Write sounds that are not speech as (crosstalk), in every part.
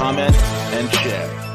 comment, and share.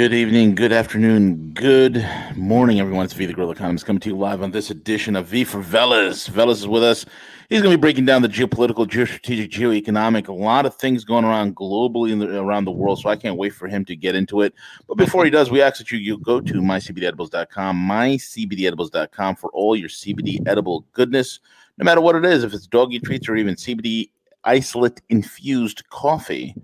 Good evening, good afternoon, good morning, everyone. It's V the Guerrilla Economist coming to you live on this edition of V for Veles. Veles is with us. He's going to be breaking down the geopolitical, geostrategic, geoeconomic, a lot of things going around globally and around the world. So I can't wait for him to get into it. But before he does, we ask that you, you go to mycbdedibles.com, mycbdedibles.com for all your CBD edible goodness, no matter what it is, if it's doggy treats or even CBD isolate infused coffee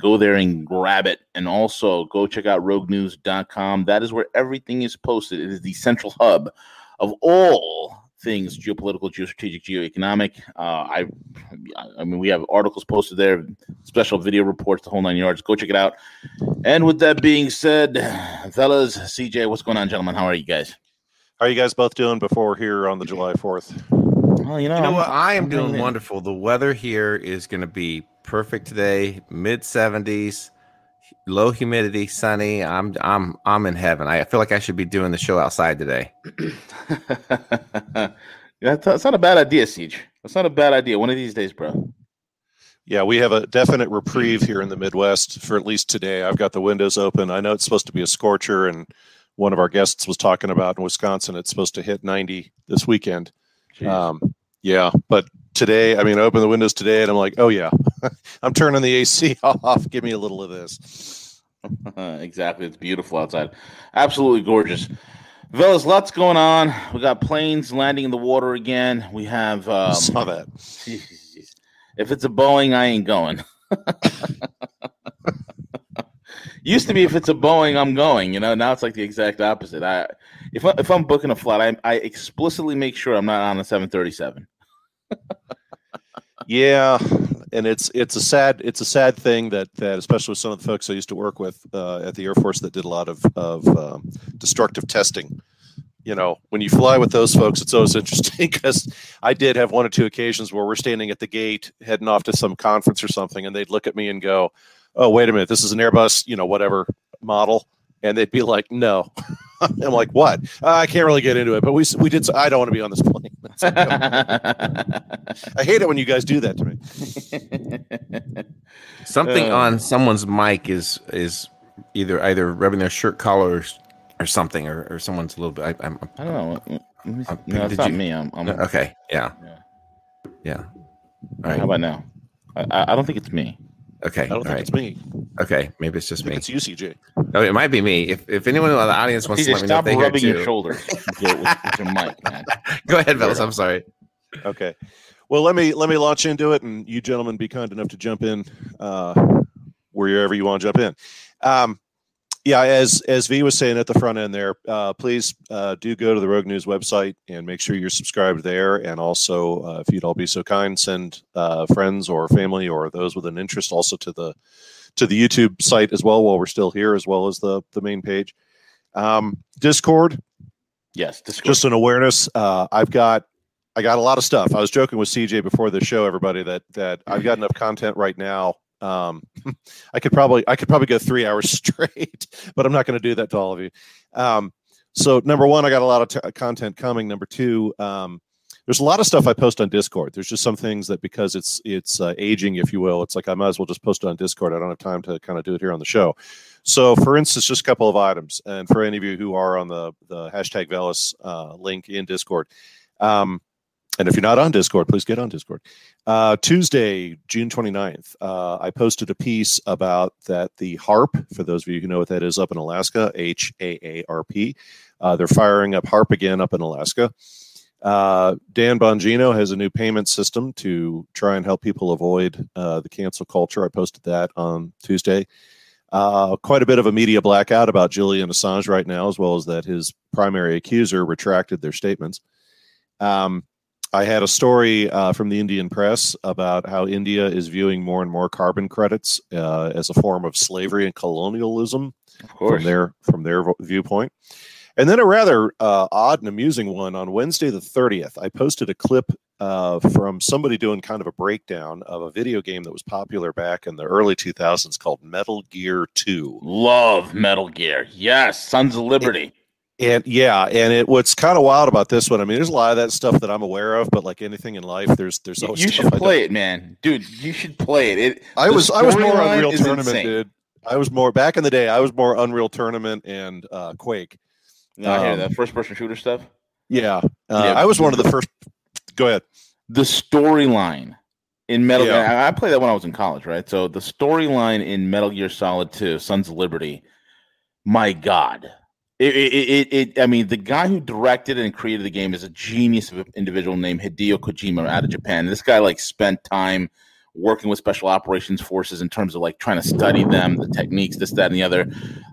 go there and grab it. And also go check out roguenews.com. That is where everything is posted. It is the central hub of all things geopolitical, geostrategic, geoeconomic. Uh, I, I mean, we have articles posted there, special video reports, the whole nine yards. Go check it out. And with that being said, fellas, CJ, what's going on, gentlemen? How are you guys? How are you guys both doing before here on the July 4th? Well, you know, you know what? I am doing wonderful. The weather here is going to be perfect today, mid 70s, low humidity, sunny. I'm I'm I'm in heaven. I feel like I should be doing the show outside today. yeah, (clears throat) that's not a bad idea, CJ. That's not a bad idea. One of these days, bro. Yeah, we have a definite reprieve here in the Midwest for at least today. I've got the windows open. I know it's supposed to be a scorcher, and one of our guests was talking about in Wisconsin, it's supposed to hit 90 this weekend. Um, yeah, but today, I mean, I open the windows today and I'm like, oh, yeah, (laughs) I'm turning the AC (laughs) off. Give me a little of this. (laughs) exactly. It's beautiful outside. Absolutely gorgeous. Veles, lots going on. We got planes landing in the water again. We have. Um, saw that. If it's a Boeing, I ain't going. Used to be if it's a Boeing, I'm going. You know, now it's like the exact opposite. I if I, if I'm booking a flight, I, I explicitly make sure I'm not on a 737. Yeah, and it's it's a sad it's a sad thing that that especially with some of the folks I used to work with uh, at the Air Force that did a lot of of um, destructive testing. You know, when you fly with those folks, it's always (laughs) interesting because I did have one or two occasions where we're standing at the gate heading off to some conference or something, and they'd look at me and go, oh wait a minute this is an airbus you know whatever model and they'd be like no. (laughs) I'm like what? I can't really get into it but we we did i don't want to be on this (laughs) plane i hate it when you guys do that to me. (laughs) Something uh, on someone's mic is is either either rubbing their shirt collar or, or something or, or someone's a little bit I, I'm, I don't know. Uh, no, it's not you, me. I'm, I'm, okay yeah. Yeah, yeah. all right. how about now? I, I don't think it's me Okay. I don't think right. it's me. Okay, maybe it's just me. It's you, CJ. No, it might be me. If if anyone in the audience wants CJ, to let me know, stop know, rubbing your shoulders (laughs) with, with, with, your mic, man. (laughs) Go ahead, fellas. I'm sorry. Okay. Well, let me let me launch into it, and you gentlemen be kind enough to jump in uh, wherever you want to jump in. Um, yeah, as as V was saying at the front end there, uh, please uh, do go to the Rogue News website and make sure you're subscribed there. And also, uh, if you'd all be so kind, send uh, friends or family or those with an interest also to the to the YouTube site as well while we're still here, as well as the the main page. Um, Discord, yes, Discord. just an awareness. Uh, I've got I got a lot of stuff. I was joking with CJ before the show, everybody, that that I've got enough content right now um, (laughs) I could probably I could probably go three (laughs) hours straight, but I'm not going to do that to all of you. Um, so number one, I got a lot of t- content coming. Number two, um, there's a lot of stuff I post on Discord. There's just some things that because it's it's uh, aging, if you will, it's like I might as well just post it on Discord. I don't have time to kind of do it here on the show. So, for instance, just a couple of items, and for any of you who are on the the hashtag Veles uh, link in Discord, um, and if you're not on Discord, please get on Discord. Uh, Tuesday, June 29th, uh, I posted a piece about that the HAARP, for those of you who know what that is up in Alaska, H A A R P, uh, they're firing up HAARP again up in Alaska. Uh, Dan Bongino has a new payment system to try and help people avoid uh, the cancel culture. I posted that on Tuesday. Uh, quite a bit of a media blackout about Julian Assange right now, as well as that his primary accuser retracted their statements. Um, I had a story uh, from the Indian press about how India is viewing more and more carbon credits uh, as a form of slavery and colonialism from their from their viewpoint. And then a rather uh, odd and amusing one on Wednesday the 30th. I posted a clip uh, from somebody doing kind of a breakdown of a video game that was popular back in the early 2000s called Metal Gear 2. Love Metal Gear. Yes, Sons of Liberty. And yeah, and it what's kind of wild about this one. I mean, there's a lot of that stuff that I'm aware of, but like anything in life, there's there's always you should play it, man, dude. You should play it. it I was I was more Unreal Tournament, insane. dude. I was more back in the day. I was more Unreal Tournament and uh, Quake. No, um, I hear that first person shooter stuff. Yeah, uh, yeah, I was one of the first. Go ahead. The storyline in Metal yeah. Gear. I played that when I was in college, right? So the storyline in Metal Gear Solid 2, Sons of Liberty. My God it, it, it, I mean, the guy who directed and created the game is a genius of an individual named Hideo Kojima out of Japan. This guy like spent time working with special operations forces in terms of like trying to study them, the techniques, this, that, and the other.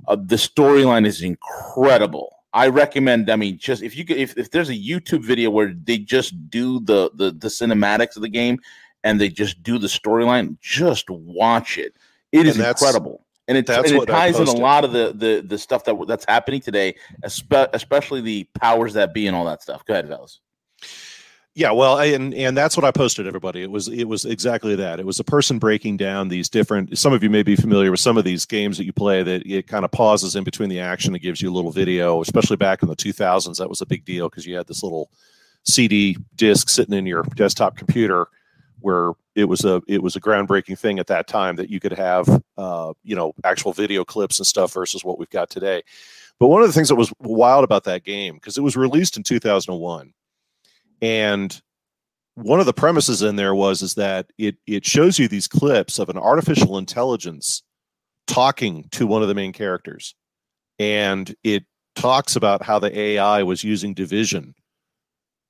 Uh, the storyline is incredible. I recommend. I mean, just if you could, if, if there's a YouTube video where they just do the the the cinematics of the game and they just do the storyline, just watch it. It is incredible and it, and it ties in a lot of the, the the stuff that that's happening today, especially the powers that be and all that stuff. Go ahead, fellas. Yeah, well, and and that's what I posted. Everybody, it was it was exactly that. It was a person breaking down these different. Some of you may be familiar with some of these games that you play that it kind of pauses in between the action and gives you a little video. Especially back in the 2000s, that was a big deal because you had this little CD disc sitting in your desktop computer where it was a it was a groundbreaking thing at that time that you could have uh, you know actual video clips and stuff versus what we've got today. But one of the things that was wild about that game because it was released in 2001, and one of the premises in there was is that it it shows you these clips of an artificial intelligence talking to one of the main characters, and it talks about how the AI was using division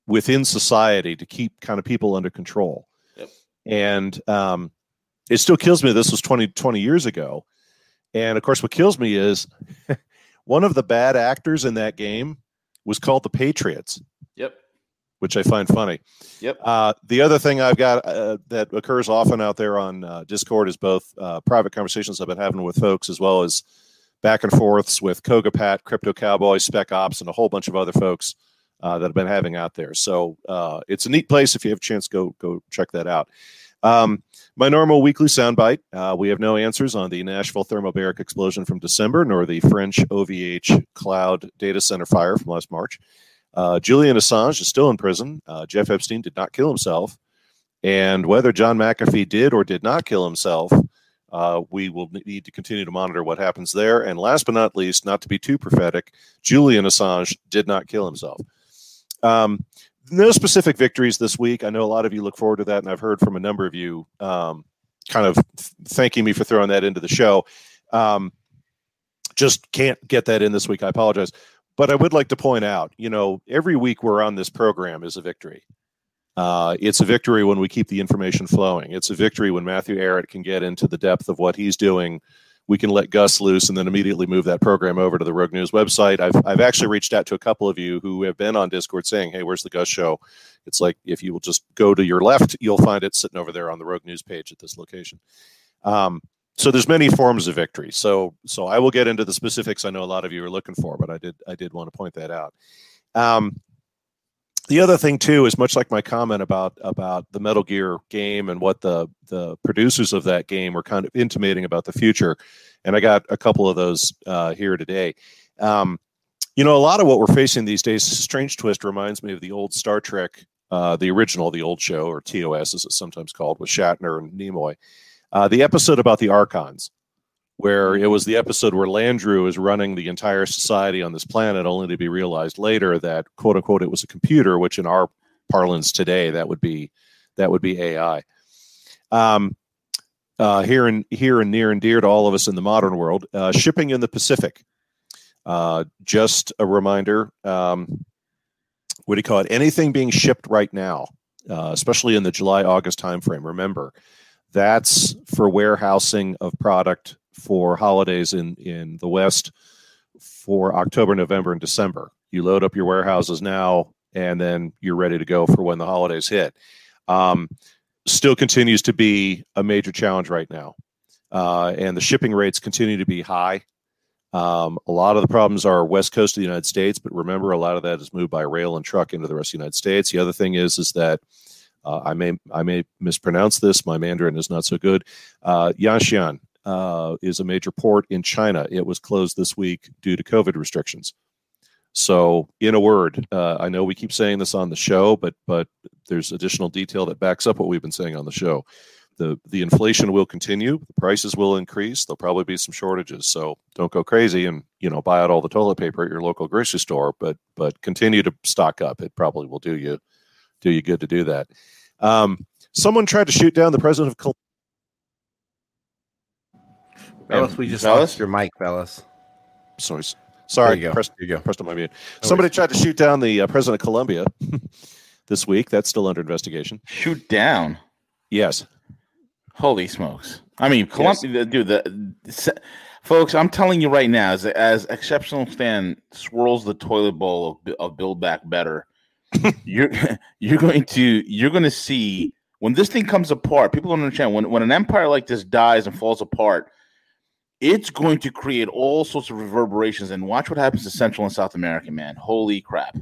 within society to keep kind of people under control and um, it still kills me this was 20, 20 years ago. And of course what kills me is (laughs) one of the bad actors in that game was called the patriots. Yep. Which i find funny. Yep. Uh, the other thing i've got uh, that occurs often out there on uh, discord is both uh, private conversations i've been having with folks as well as back and forths with kogapat crypto cowboy spec ops and a whole bunch of other folks uh, that I've been having out there. So uh, it's a neat place. If you have a chance, go go check that out. Um, my normal weekly soundbite. Uh, we have no answers on the Nashville thermobaric explosion from December, nor the French OVH cloud data center fire from last March. Uh, Julian Assange is still in prison. Uh, Jeff Epstein did not kill himself. And whether John McAfee did or did not kill himself, uh, we will need to continue to monitor what happens there. And last but not least, not to be too prophetic, Julian Assange did not kill himself. Um, no specific victories this week. I know a lot of you look forward to that, and I've heard from a number of you um, kind of thanking me for throwing that into the show. Um, just can't get that in this week. I apologize. But I would like to point out, you know, every week we're on this program is a victory. Uh, it's a victory when we keep the information flowing. It's a victory when Matthew Ehret can get into the depth of what he's doing we can let Gus loose and then immediately move that program over to the Rogue News website. I've, I've actually reached out to a couple of you who have been on Discord saying, Hey, where's the Gus show? It's like if you will just go to your left, you'll find it sitting over there on the Rogue News page at this location. Um, so there's many forms of victory. So so I will get into the specifics. I know a lot of you are looking for, but I did I did want to point that out. Um, the other thing too is much like my comment about about the Metal Gear game and what the the producers of that game were kind of intimating about the future, and I got a couple of those uh, here today. Um, you know, a lot of what we're facing these days, Strange Twist reminds me of the old Star Trek uh, the original, the old show, or TOS as it's sometimes called, with Shatner and Nimoy. Uh, the episode about the Archons, where it was the episode where Landru is running the entire society on this planet, only to be realized later that quote unquote it was a computer, which in our parlance today that would be that would be AI. Um, uh, here and here and near and dear to all of us in the modern world, uh, shipping in the Pacific. Uh, just a reminder. Um, what do you call it? Anything being shipped right now, uh, especially in the July August timeframe. Remember, that's for warehousing of product for holidays in in the West for October, November, and December. You load up your warehouses now, and then you're ready to go for when the holidays hit. Um, still continues to be a major challenge right now, uh, and the shipping rates continue to be high. Um, a lot of the problems are west coast of the United States, but remember, a lot of that is moved by rail and truck into the rest of the United States. The other thing is, is that uh, I may I may mispronounce this. My Mandarin is not so good. Uh, Yantian uh, is a major port in China. It was closed this week due to COVID restrictions. So, in a word, uh, I know we keep saying this on the show, but but there's additional detail that backs up what we've been saying on the show. the The inflation will continue. The prices will increase. There'll probably be some shortages. So don't go crazy and you know buy out all the toilet paper at your local grocery store. But but continue to stock up. It probably will do you do you good to do that. Um, someone tried to shoot down the president of. Fellas, we just fellas? lost your mic, fellas. Sorry, sorry. There you go. Pressed, there you go. Pressed on my mute. Somebody tried to shoot down the uh, president of Colombia (laughs) this week. That's still under investigation. Shoot down. Yes. Holy smokes! I mean, Colombia, yes. dude. The, folks, I'm telling you right now, as as exceptional Stan swirls the toilet bowl of, of Build Back Better, (laughs) you're you're going to you're going to see when this thing comes apart. People don't understand when when an empire like this dies and falls apart. It's going to create all sorts of reverberations, and watch what happens to Central and South America, man. Holy crap!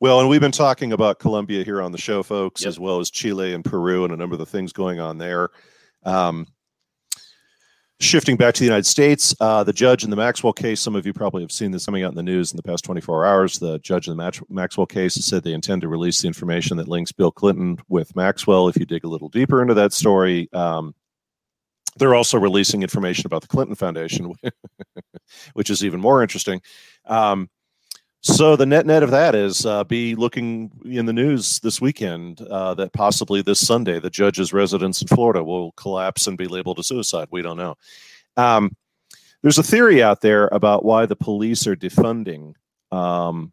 Well, and we've been talking about Colombia here on the show, folks, yep. as well as Chile and Peru and a number of the things going on there. Um, shifting back to the United States, uh, the judge in the Maxwell case, some of you probably have seen this coming out in the news in the past 24 hours. The judge in the Maxwell case has said they intend to release the information that links Bill Clinton with Maxwell. If you dig a little deeper into that story, um, they're also releasing information about the Clinton Foundation, (laughs) which is even more interesting. Um, so the net net of that is uh, be looking in the news this weekend uh, that possibly this Sunday the judge's residence in Florida will collapse and be labeled a suicide. We don't know. Um, there's a theory out there about why the police are defunding, um,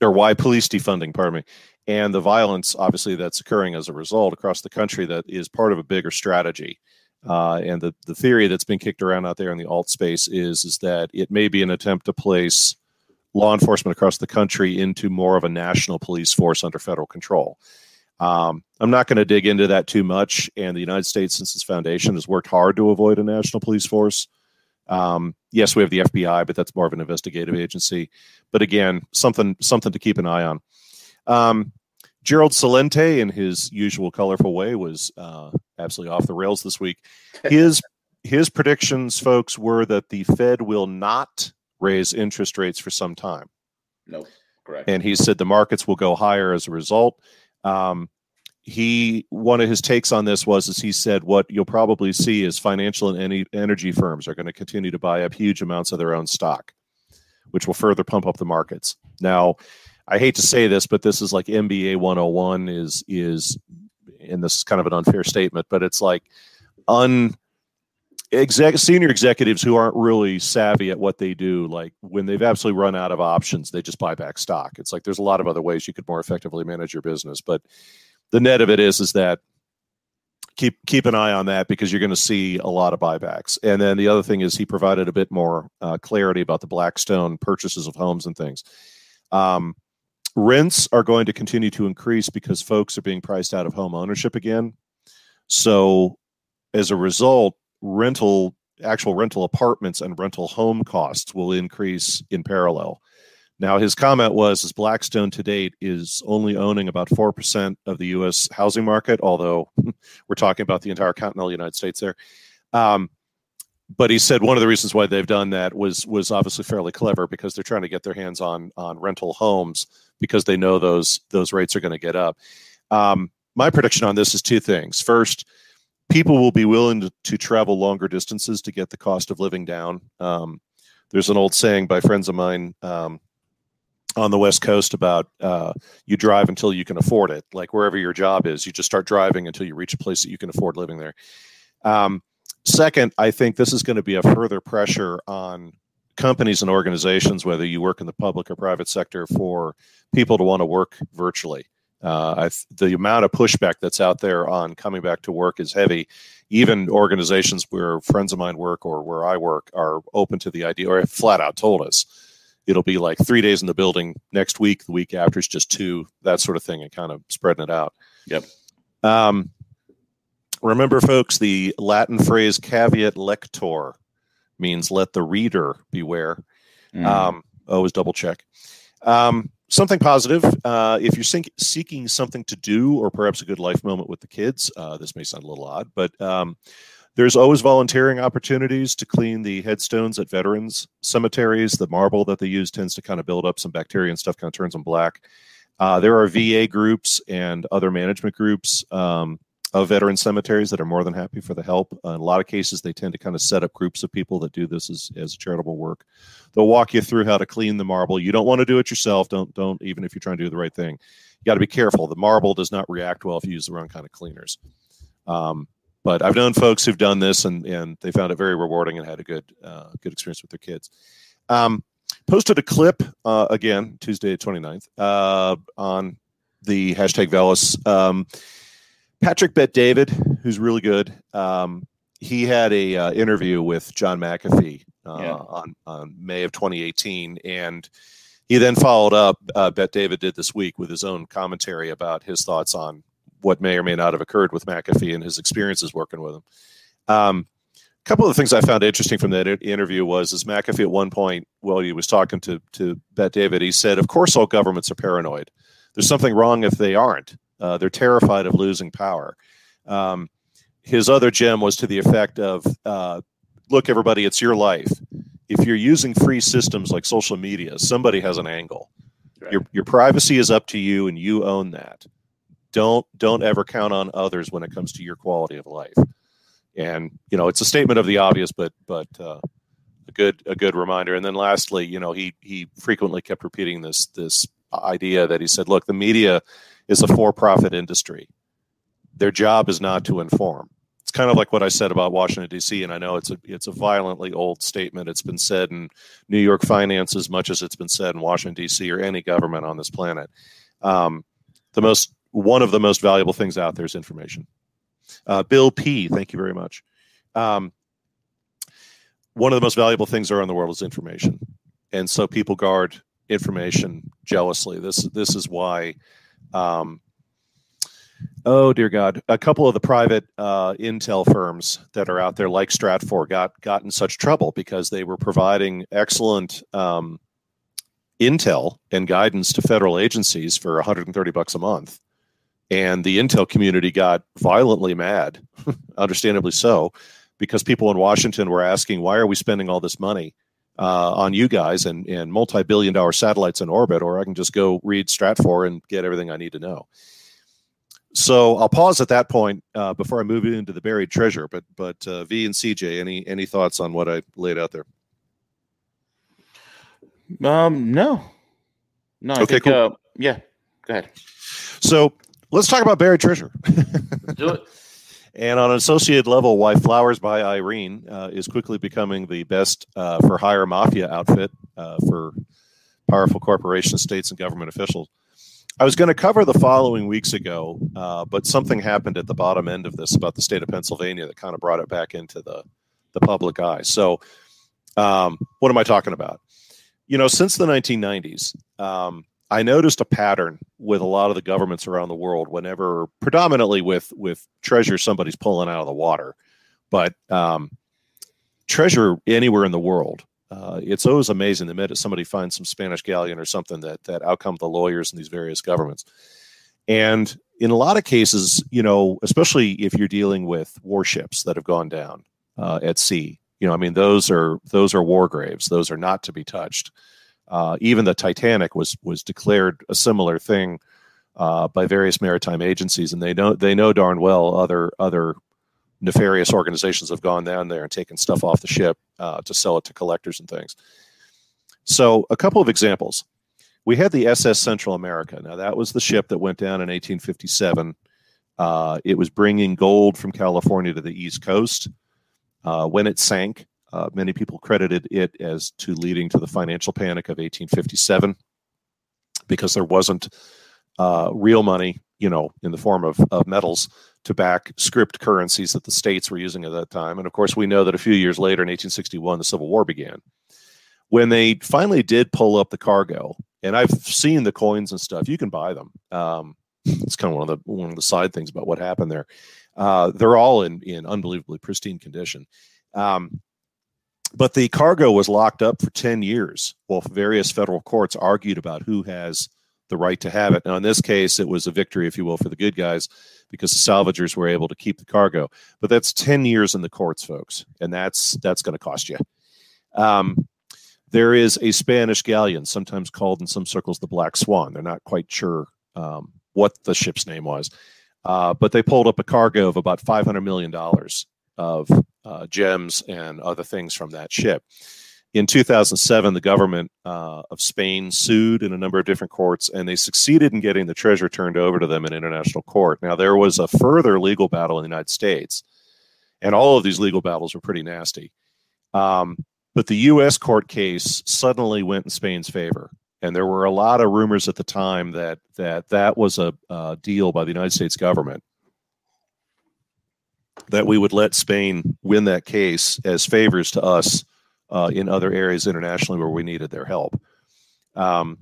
or why police defunding, pardon me, and the violence obviously that's occurring as a result across the country that is part of a bigger strategy. Uh, and the, the theory that's been kicked around out there in the alt space is is that it may be an attempt to place law enforcement across the country into more of a national police force under federal control. Um, I'm not going to dig into that too much. And the United States, since its foundation, has worked hard to avoid a national police force. Um, yes, we have the FBI, but that's more of an investigative agency. But again, something something to keep an eye on. Um, Gerald Celente, in his usual colorful way, was uh, absolutely off the rails this week. (laughs) His his predictions, folks, were that the Fed will not raise interest rates for some time. No, correct. And he said the markets will go higher as a result. Um, he one of his takes on this was as he said what you'll probably see is financial and any energy firms are going to continue to buy up huge amounts of their own stock which will further pump up the markets now i hate to say this but this is like mba 101 is is and this is kind of an unfair statement but it's like un exec senior executives who aren't really savvy at what they do like when they've absolutely run out of options they just buy back stock. It's like there's a lot of other ways you could more effectively manage your business but the net of it is is that keep keep an eye on that because you're going to see a lot of buybacks. And then the other thing is he provided a bit more uh, clarity about the blackstone purchases of homes and things. Um, rents are going to continue to increase because folks are being priced out of home ownership again so as a result rental actual rental apartments and rental home costs will increase in parallel. Now, his comment was, as Blackstone to date is only owning about 4% of the U.S. housing market, although (laughs) we're talking about the entire continental United States there. Um, but he said one of the reasons why they've done that was was obviously fairly clever because they're trying to get their hands on on rental homes because they know those those rates are going to get up. Um, my prediction on this is two things. First, people will be willing to, to travel longer distances to get the cost of living down. Um, there's an old saying by friends of mine um, on the West Coast about uh, you drive until you can afford it. Like wherever your job is, you just start driving until you reach a place that you can afford living there. Um, second, I think this is going to be a further pressure on companies and organizations, whether you work in the public or private sector, for people to want to work virtually. Uh, the amount of pushback that's out there on coming back to work is heavy. Even organizations where friends of mine work or where I work are open to the idea, or have flat out told us it'll be like three days in the building next week. The week after is just two, that sort of thing, and kind of spreading it out. Yep. Um, remember, folks, the Latin phrase caveat lector means let the reader beware. Mm. Um, always double check. Um, something positive. Uh, if you're seeking something to do or perhaps a good life moment with the kids, uh, this may sound a little odd, but um, there's always volunteering opportunities to clean the headstones at veterans cemeteries. The marble that they use tends to kind of build up some bacteria and stuff, kind of turns them black. Uh, there are VA groups and other management groups um, veteran cemeteries that are more than happy for the help. Uh, in a lot of cases, they tend to kind of set up groups of people that do this as, as charitable work. They'll walk you through how to clean the marble. You don't want to do it yourself. Don't don't even if you're trying to do the right thing. You got to be careful. The marble does not react well if you use the wrong kind of cleaners. Um, but I've known folks who've done this and and they found it very rewarding and had a good uh, good experience with their kids. Um, posted a clip uh, again Tuesday 29th uh, on the hashtag Veles. Um, Patrick Bet David, who's really good. Um, he had a uh, interview with John McAfee uh, yeah. on, on May of 2018, and he then followed up. Uh, Bet David did this week with his own commentary about his thoughts on what may or may not have occurred with McAfee and his experiences working with him. Um, a couple of the things I found interesting from that interview was is McAfee at one point, while he was talking to to Bet David, he said, "Of course, all governments are paranoid. There's something wrong if they aren't." Uh, they're terrified of losing power. Um, his other gem was to the effect of uh, look, everybody, it's your life. If you're using free systems like social media, somebody has an angle. Right. Your, your privacy is up to you, and you own that. Don't don't ever count on others when it comes to your quality of life. And you know, it's a statement of the obvious, but but uh, a good a good reminder. And then lastly, you know, he he frequently kept repeating this this idea that he said, look, the media is a for-profit industry. Their job is not to inform. It's kind of like what I said about Washington D.C. And I know it's a it's a violently old statement. It's been said in New York finance as much as it's been said in Washington D.C. or any government on this planet. Um, the most one of the most valuable things out there is information. Uh, Bill P. Thank you very much. Um, one of the most valuable things around the world is information, and so people guard information jealously. This this is why um, oh dear God, a couple of the private uh, intel firms that are out there, like Stratfor, got got in such trouble because they were providing excellent um, intel and guidance to federal agencies for 130 bucks a month, and the intel community got violently mad, (laughs) understandably so, because people in Washington were asking, "Why are we spending all this money?" Uh, on you guys and, and multi-billion dollar satellites in orbit, or I can just go read Stratfor and get everything I need to know. So I'll pause at that point uh, before I move into the buried treasure. But but uh, V and CJ, any any thoughts on what I laid out there? Um, no, no. I okay, think, cool. Uh, yeah, go ahead. So let's talk about buried treasure. do it. (laughs) And on an associate level, why Flowers by Irene uh, is quickly becoming the best uh, for hire mafia outfit uh, for powerful corporations, states, and government officials. I was going to cover the following weeks ago, uh, but something happened at the bottom end of this about the state of Pennsylvania that kind of brought it back into the, the public eye. So, um, what am I talking about? You know, since the 1990s, um, I noticed a pattern with a lot of the governments around the world whenever predominantly with with treasure somebody's pulling out of the water. But um, treasure anywhere in the world uh, it's always amazing the minute somebody finds some spanish galleon or something that that outcome the lawyers in these various governments. And in a lot of cases you know especially if you're dealing with warships that have gone down uh, at sea you know i mean those are those are war graves. Those are not to be touched Uh, even the Titanic was was declared a similar thing uh, by various maritime agencies, and they know they know darn well other other nefarious organizations have gone down there and taken stuff off the ship uh, to sell it to collectors and things. So, a couple of examples. We had the SS Central America. Now, that was the ship that went down in 1857. Uh, it was bringing gold from California to the East Coast. Uh, when it sank, uh, many people credited it as to leading to the financial panic of 1857 because there wasn't uh, real money, you know, in the form of, of metals to back script currencies that the states were using at that time. And of course, we know that a few years later, in 1861, the Civil War began. When they finally did pull up the cargo, and I've seen the coins and stuff, you can buy them. Um, it's kind of one of the one of the side things about what happened there. Uh, they're all in in unbelievably pristine condition. Um, but the cargo was locked up for 10 years while various federal courts argued about who has the right to have it. Now, in this case, it was a victory, if you will, for the good guys because the salvagers were able to keep the cargo. But that's 10 years in the courts, folks, and that's that's going to cost you. Um, there is a Spanish galleon, sometimes called in some circles the Black Swan. They're not quite sure um, what the ship's name was, uh, but they pulled up a cargo of about $500 million of uh, gems and other things from that ship in 2007, the government uh, of Spain sued in a number of different courts, and they succeeded in getting the treasure turned over to them in international court. Now, there was a further legal battle in the United States, and all of these legal battles were pretty nasty. Um, but the U.S. court case suddenly went in Spain's favor, and there were a lot of rumors at the time that that that was a, a deal by the United States government that we would let Spain win that case as favors to us uh, in other areas internationally where we needed their help. Um,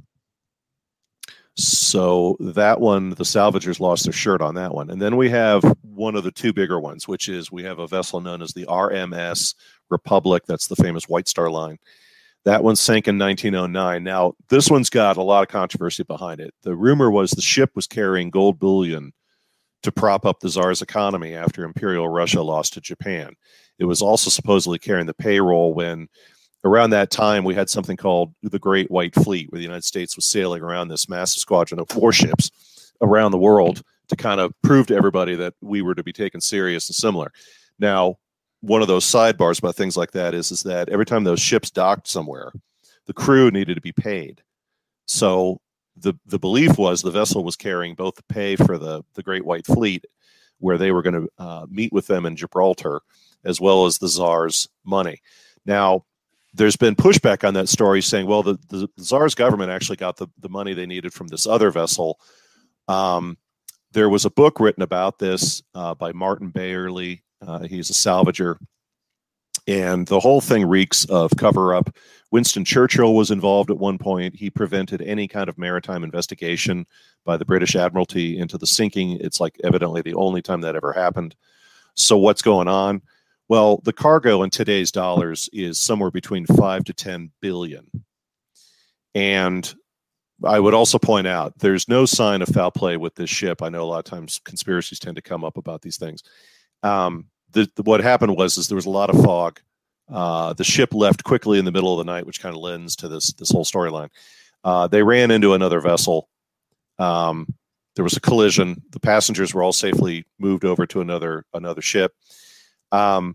so that one, the salvagers lost their shirt on that one. And then we have one of the two bigger ones, which is we have a vessel known as the RMS Republic. That's the famous White Star Line. That one sank in 1909. Now, this one's got a lot of controversy behind it. The rumor was the ship was carrying gold bullion to prop up the Tsar's economy after Imperial Russia lost to Japan. It was also supposedly carrying the payroll when around that time we had something called the Great White Fleet, where the United States was sailing around this massive squadron of warships around the world to kind of prove to everybody that we were to be taken serious and similar. Now, one of those sidebars about things like that is, is that every time those ships docked somewhere, the crew needed to be paid. So the the belief was the vessel was carrying both the pay for the the Great White Fleet, where they were going to uh, meet with them in Gibraltar, as well as the czar's money. Now, there's been pushback on that story saying, well, the, the, czar's government actually got the, the money they needed from this other vessel. Um, there was a book written about this uh, by Martin Bayerle. Uh, he's a salvager. And the whole thing reeks of cover up. Winston Churchill was involved at one point. He prevented any kind of maritime investigation by the British Admiralty into the sinking. It's like evidently the only time that ever happened. So, what's going on? Well, the cargo in today's dollars is somewhere between five to 10 billion. And I would also point out there's no sign of foul play with this ship. I know a lot of times conspiracies tend to come up about these things. Um, the, the, what happened was is there was a lot of fog. Uh, the ship left quickly in the middle of the night, which kind of lends to this this whole storyline. Uh, they ran into another vessel. Um, there was a collision. The passengers were all safely moved over to another another ship. Um,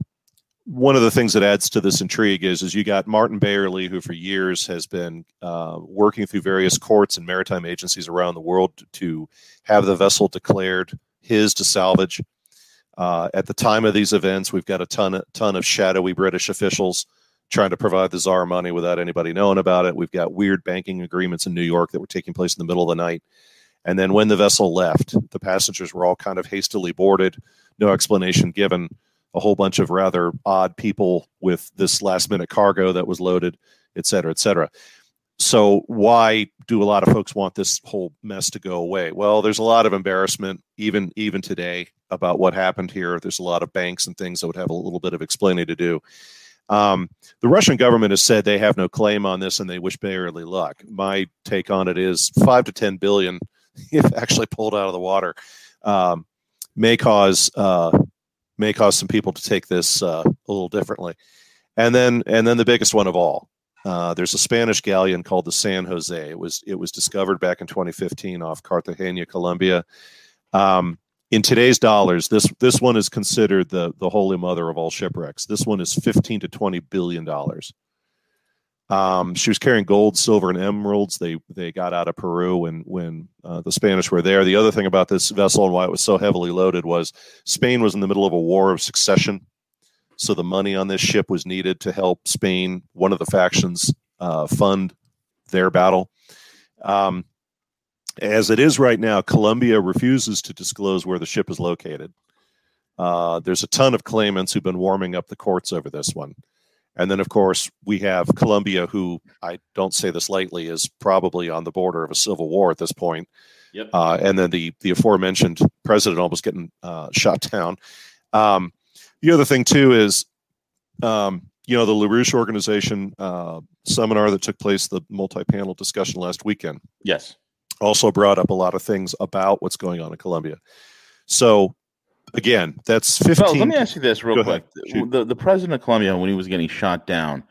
one of the things that adds to this intrigue is, is you got Martin Bayerle, who for years has been uh, working through various courts and maritime agencies around the world to have the vessel declared his to salvage. Uh, at the time of these events, we've got a ton, ton of shadowy British officials trying to provide the czar money without anybody knowing about it. We've got weird banking agreements in New York that were taking place in the middle of the night. And then when the vessel left, the passengers were all kind of hastily boarded, no explanation given a whole bunch of rather odd people with this last minute cargo that was loaded, et cetera, et cetera. So, why do a lot of folks want this whole mess to go away? Well, there's a lot of embarrassment, even even today, about what happened here. There's a lot of banks and things that would have a little bit of explaining to do. Um, the Russian government has said they have no claim on this and they wish Bayerle luck. My take on it is five to ten billion, (laughs) if actually pulled out of the water, um, may cause uh, may cause some people to take this uh, a little differently. And then, and then the biggest one of all, Uh, there's a Spanish galleon called the San Jose. It was it was discovered back in 2015 off Cartagena, Colombia. Um, in today's dollars, this this one is considered the the holy mother of all shipwrecks. This one is 15 to 20 billion dollars. Um, she was carrying gold, silver, and emeralds. They they got out of Peru when when uh, the Spanish were there. The other thing about this vessel and why it was so heavily loaded was Spain was in the middle of a war of succession, so the money on this ship was needed to help Spain, one of the factions, uh, fund their battle. Um, as it is right now, Colombia refuses to disclose where the ship is located. Uh, there's a ton of claimants who've been warming up the courts over this one. And then, of course, we have Colombia, who I don't say this lightly, is probably on the border of a civil war at this point. Yep. Uh, and then the the aforementioned president almost getting uh, shot down. Um, the other thing too is, um, you know, the LaRouche organization uh, seminar that took place, the multi-panel discussion last weekend. Yes. Also brought up a lot of things about what's going on in Colombia. So again, that's 15. Well, let me ask you this real quick. The, the president of Colombia, when he was getting shot down,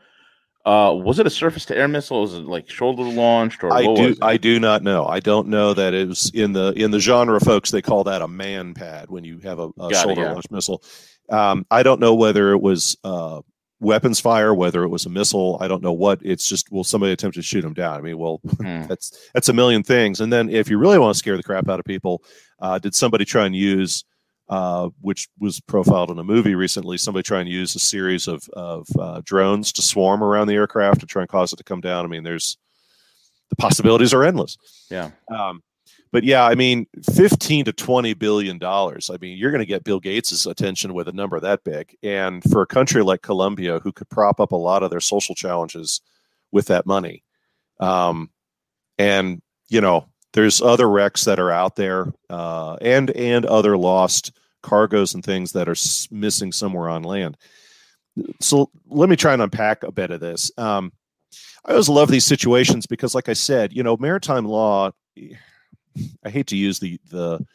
uh, was it a surface to air missile? Was it like shoulder launched or I do I do not know. I don't know that it was in the in the genre folks they call that a man pad when you have a, a shoulder yeah. launched missile. Um, I don't know whether it was uh, weapons fire, whether it was a missile. I don't know what. It's just will somebody attempt to shoot him down? I mean, well, (laughs) hmm. that's that's a million things. And then if you really want to scare the crap out of people, uh, did somebody try and use uh, which was profiled in a movie recently. Somebody trying to use a series of, of uh, drones to swarm around the aircraft to try and cause it to come down. I mean, there's the possibilities are endless. Yeah. Um, but yeah, I mean, 15 to 20 billion dollars. I mean, you're going to get Bill Gates's attention with a number that big. And for a country like Colombia, who could prop up a lot of their social challenges with that money, um, and you know, there's other wrecks that are out there uh, and and other lost cargoes and things that are s- missing somewhere on land so let me try and unpack a bit of this um, i always love these situations because like i said you know maritime law i hate to use the the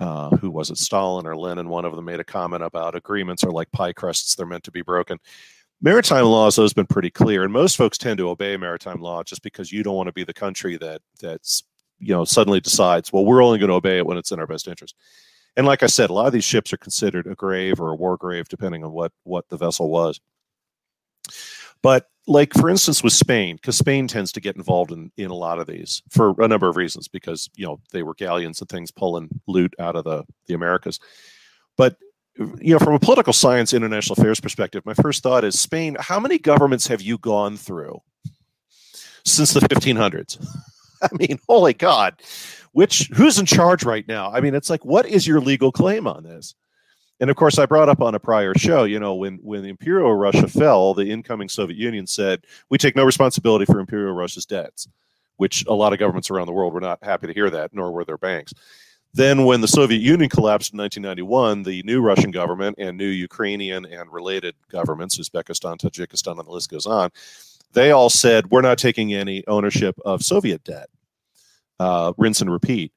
uh, who was it? Stalin or lenin one of them made a comment about agreements are like pie crusts they're meant to be broken. Maritime law has always been pretty clear and most folks tend to obey maritime law just because you don't want to be the country that that's you know suddenly decides well we're only going to obey it when it's in our best interest. And like i said a lot of these ships are considered a grave or a war grave depending on what what the vessel was. But like for instance with spain because spain tends to get involved in in a lot of these for a number of reasons because you know they were galleons and things pulling loot out of the the americas but you know from a political science international affairs perspective my first thought is spain how many governments have you gone through since the 1500s (laughs) I mean, holy God, which who's in charge right now? I mean, it's like, what is your legal claim on this? And of course, I brought up on a prior show, you know, when when Imperial Russia fell, the incoming Soviet Union said, "We take no responsibility for Imperial Russia's debts," which a lot of governments around the world were not happy to hear that, nor were their banks. Then, when the Soviet Union collapsed in 1991, the new Russian government and new Ukrainian and related governments, Uzbekistan, Tajikistan, and the list goes on, they all said we're not taking any ownership of Soviet debt. Uh, rinse and repeat.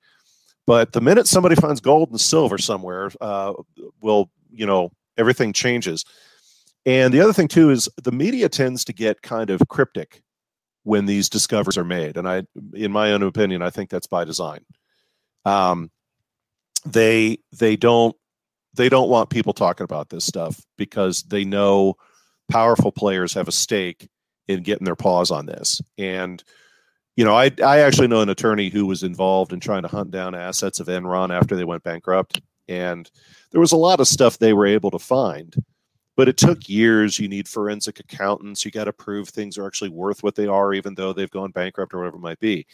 But the minute somebody finds gold and silver somewhere, uh, will you know everything changes. And the other thing too is the media tends to get kind of cryptic when these discoveries are made, and I, in my own opinion, I think that's by design. Um, they they don't they don't want people talking about this stuff because they know powerful players have a stake in getting their paws on this. And you know, I I actually know an attorney who was involved in trying to hunt down assets of Enron after they went bankrupt, and there was a lot of stuff they were able to find, but it took years. You need forensic accountants. You got to prove things are actually worth what they are, even though they've gone bankrupt or whatever it might be.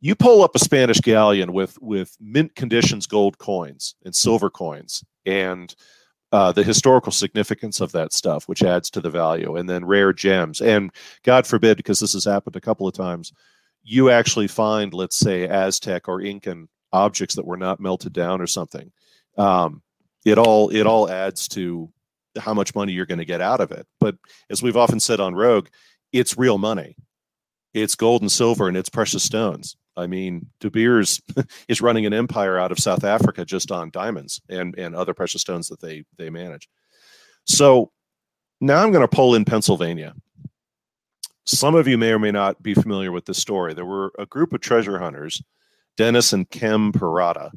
You pull up a Spanish galleon with with mint conditions gold coins and silver coins and uh, the historical significance of that stuff, which adds to the value, and then rare gems. And God forbid, because this has happened a couple of times, you actually find, let's say, Aztec or Incan objects that were not melted down or something. Um, it all it all adds to how much money you're going to get out of it. But as we've often said on Rogue, it's real money. It's gold and silver and it's precious stones. I mean, De Beers (laughs) is running an empire out of South Africa just on diamonds and, and other precious stones that they they manage. So now I'm going to pull in Pennsylvania. Some of you may or may not be familiar with this story. There were a group of treasure hunters, Dennis and Kem Parada,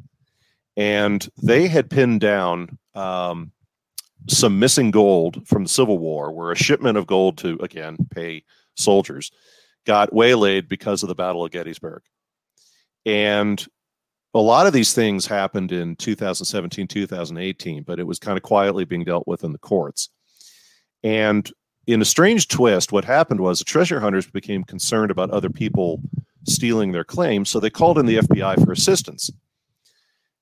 and they had pinned down um, some missing gold from the Civil War, where a shipment of gold to, again, pay soldiers got waylaid because of the Battle of Gettysburg. And a lot of these things happened in 2017, 2018, but it was kind of quietly being dealt with in the courts. And in a strange twist, what happened was the treasure hunters became concerned about other people stealing their claims, so they called in the FBI for assistance.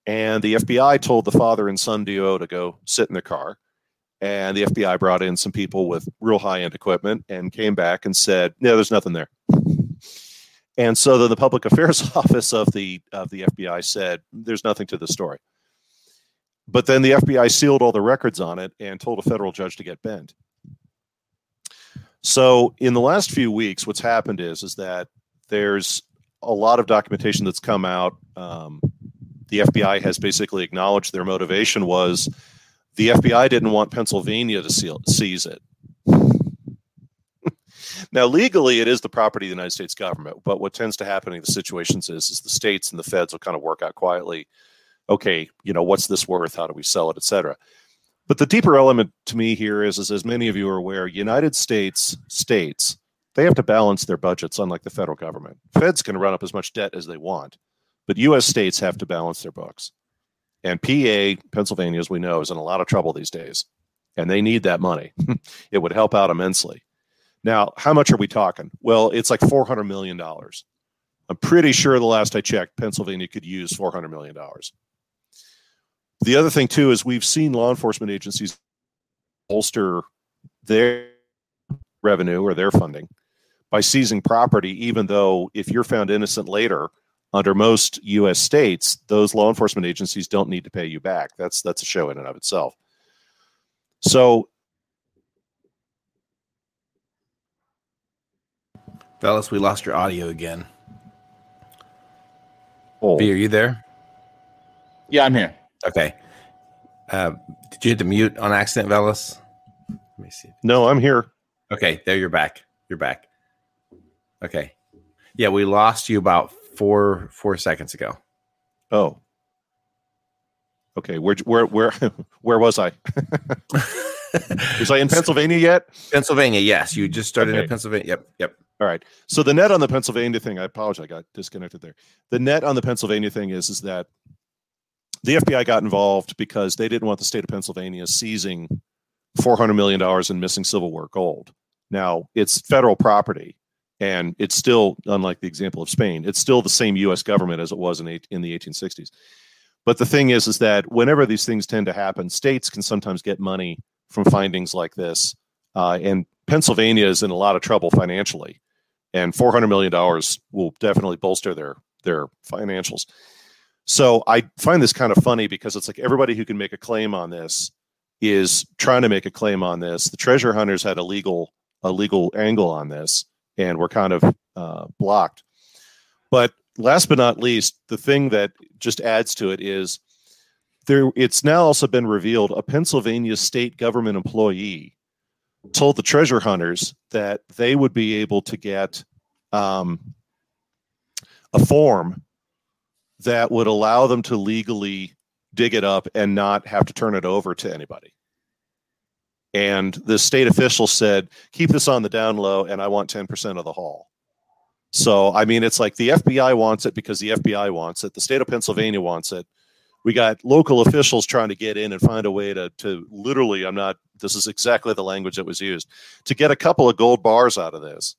And the FBI told the father and son duo to go sit in their car. And the FBI brought in some people with real high end equipment and came back and said, No, there's nothing there. And so then the public (laughs) affairs office of the of the FBI said, "There's nothing to the story." But then the FBI sealed all the records on it and told a federal judge to get bent. So in the last few weeks, what's happened is is that there's a lot of documentation that's come out. Um, the FBI has basically acknowledged their motivation was the FBI didn't want Pennsylvania to seal, seize it. (laughs) Now, legally, it is the property of the United States government. But what tends to happen in the situations is, is the states and the feds will kind of work out quietly. Okay, you know, what's this worth? How do we sell it, et cetera. But the deeper element to me here is, is as many of you are aware, United States states they have to balance their budgets, unlike the federal government. Feds can run up as much debt as they want, but U.S. states have to balance their books. And PA, Pennsylvania, as we know, is in a lot of trouble these days, and they need that money. (laughs) it would help out immensely. Now, how much are we talking? Well, it's like $400 million. I'm pretty sure the last I checked, Pennsylvania could use $400 million. The other thing, too, is we've seen law enforcement agencies bolster their revenue or their funding by seizing property, even though if you're found innocent later, under most U.S. states, those law enforcement agencies don't need to pay you back. That's that's a show in and of itself. So Veles, we lost your audio again. Oh. V, are you there? Yeah, I'm here. Okay. Uh, did you hit the mute on accident, Veles? Let me see. No, I'm here. Okay, there you're back. You're back. Okay. Yeah, we lost you about four four seconds ago. Oh. Okay, where where where (laughs) where was I? (laughs) was I in Pennsylvania yet? Pennsylvania, yes. You just started Okay. in Pennsylvania. Yep, yep. All right. So the net on the Pennsylvania thing, I apologize, I got disconnected there. The net on the Pennsylvania thing is is that the FBI got involved because they didn't want the state of Pennsylvania seizing four hundred million dollars in missing Civil War gold. Now it's federal property, and it's still, unlike the example of Spain, it's still the same U.S. government as it was in eight, in the eighteen sixties. But the thing is, is that whenever these things tend to happen, states can sometimes get money from findings like this, uh, and Pennsylvania is in a lot of trouble financially and four hundred million dollars will definitely bolster their their financials. So I find this kind of funny because it's like everybody who can make a claim on this is trying to make a claim on this. The treasure hunters had a legal a legal angle on this, and were kind of uh, blocked. But last but not least, the thing that just adds to it is there. It's now also been revealed a Pennsylvania state government employee told the treasure hunters that they would be able to get um, a form that would allow them to legally dig it up and not have to turn it over to anybody. And the state official said, keep this on the down low, and I want 10% of the haul. So, I mean, it's like the FBI wants it because the FBI wants it. The state of Pennsylvania wants it. We got local officials trying to get in and find a way to, to literally, I'm not, this is exactly the language that was used, to get a couple of gold bars out of this.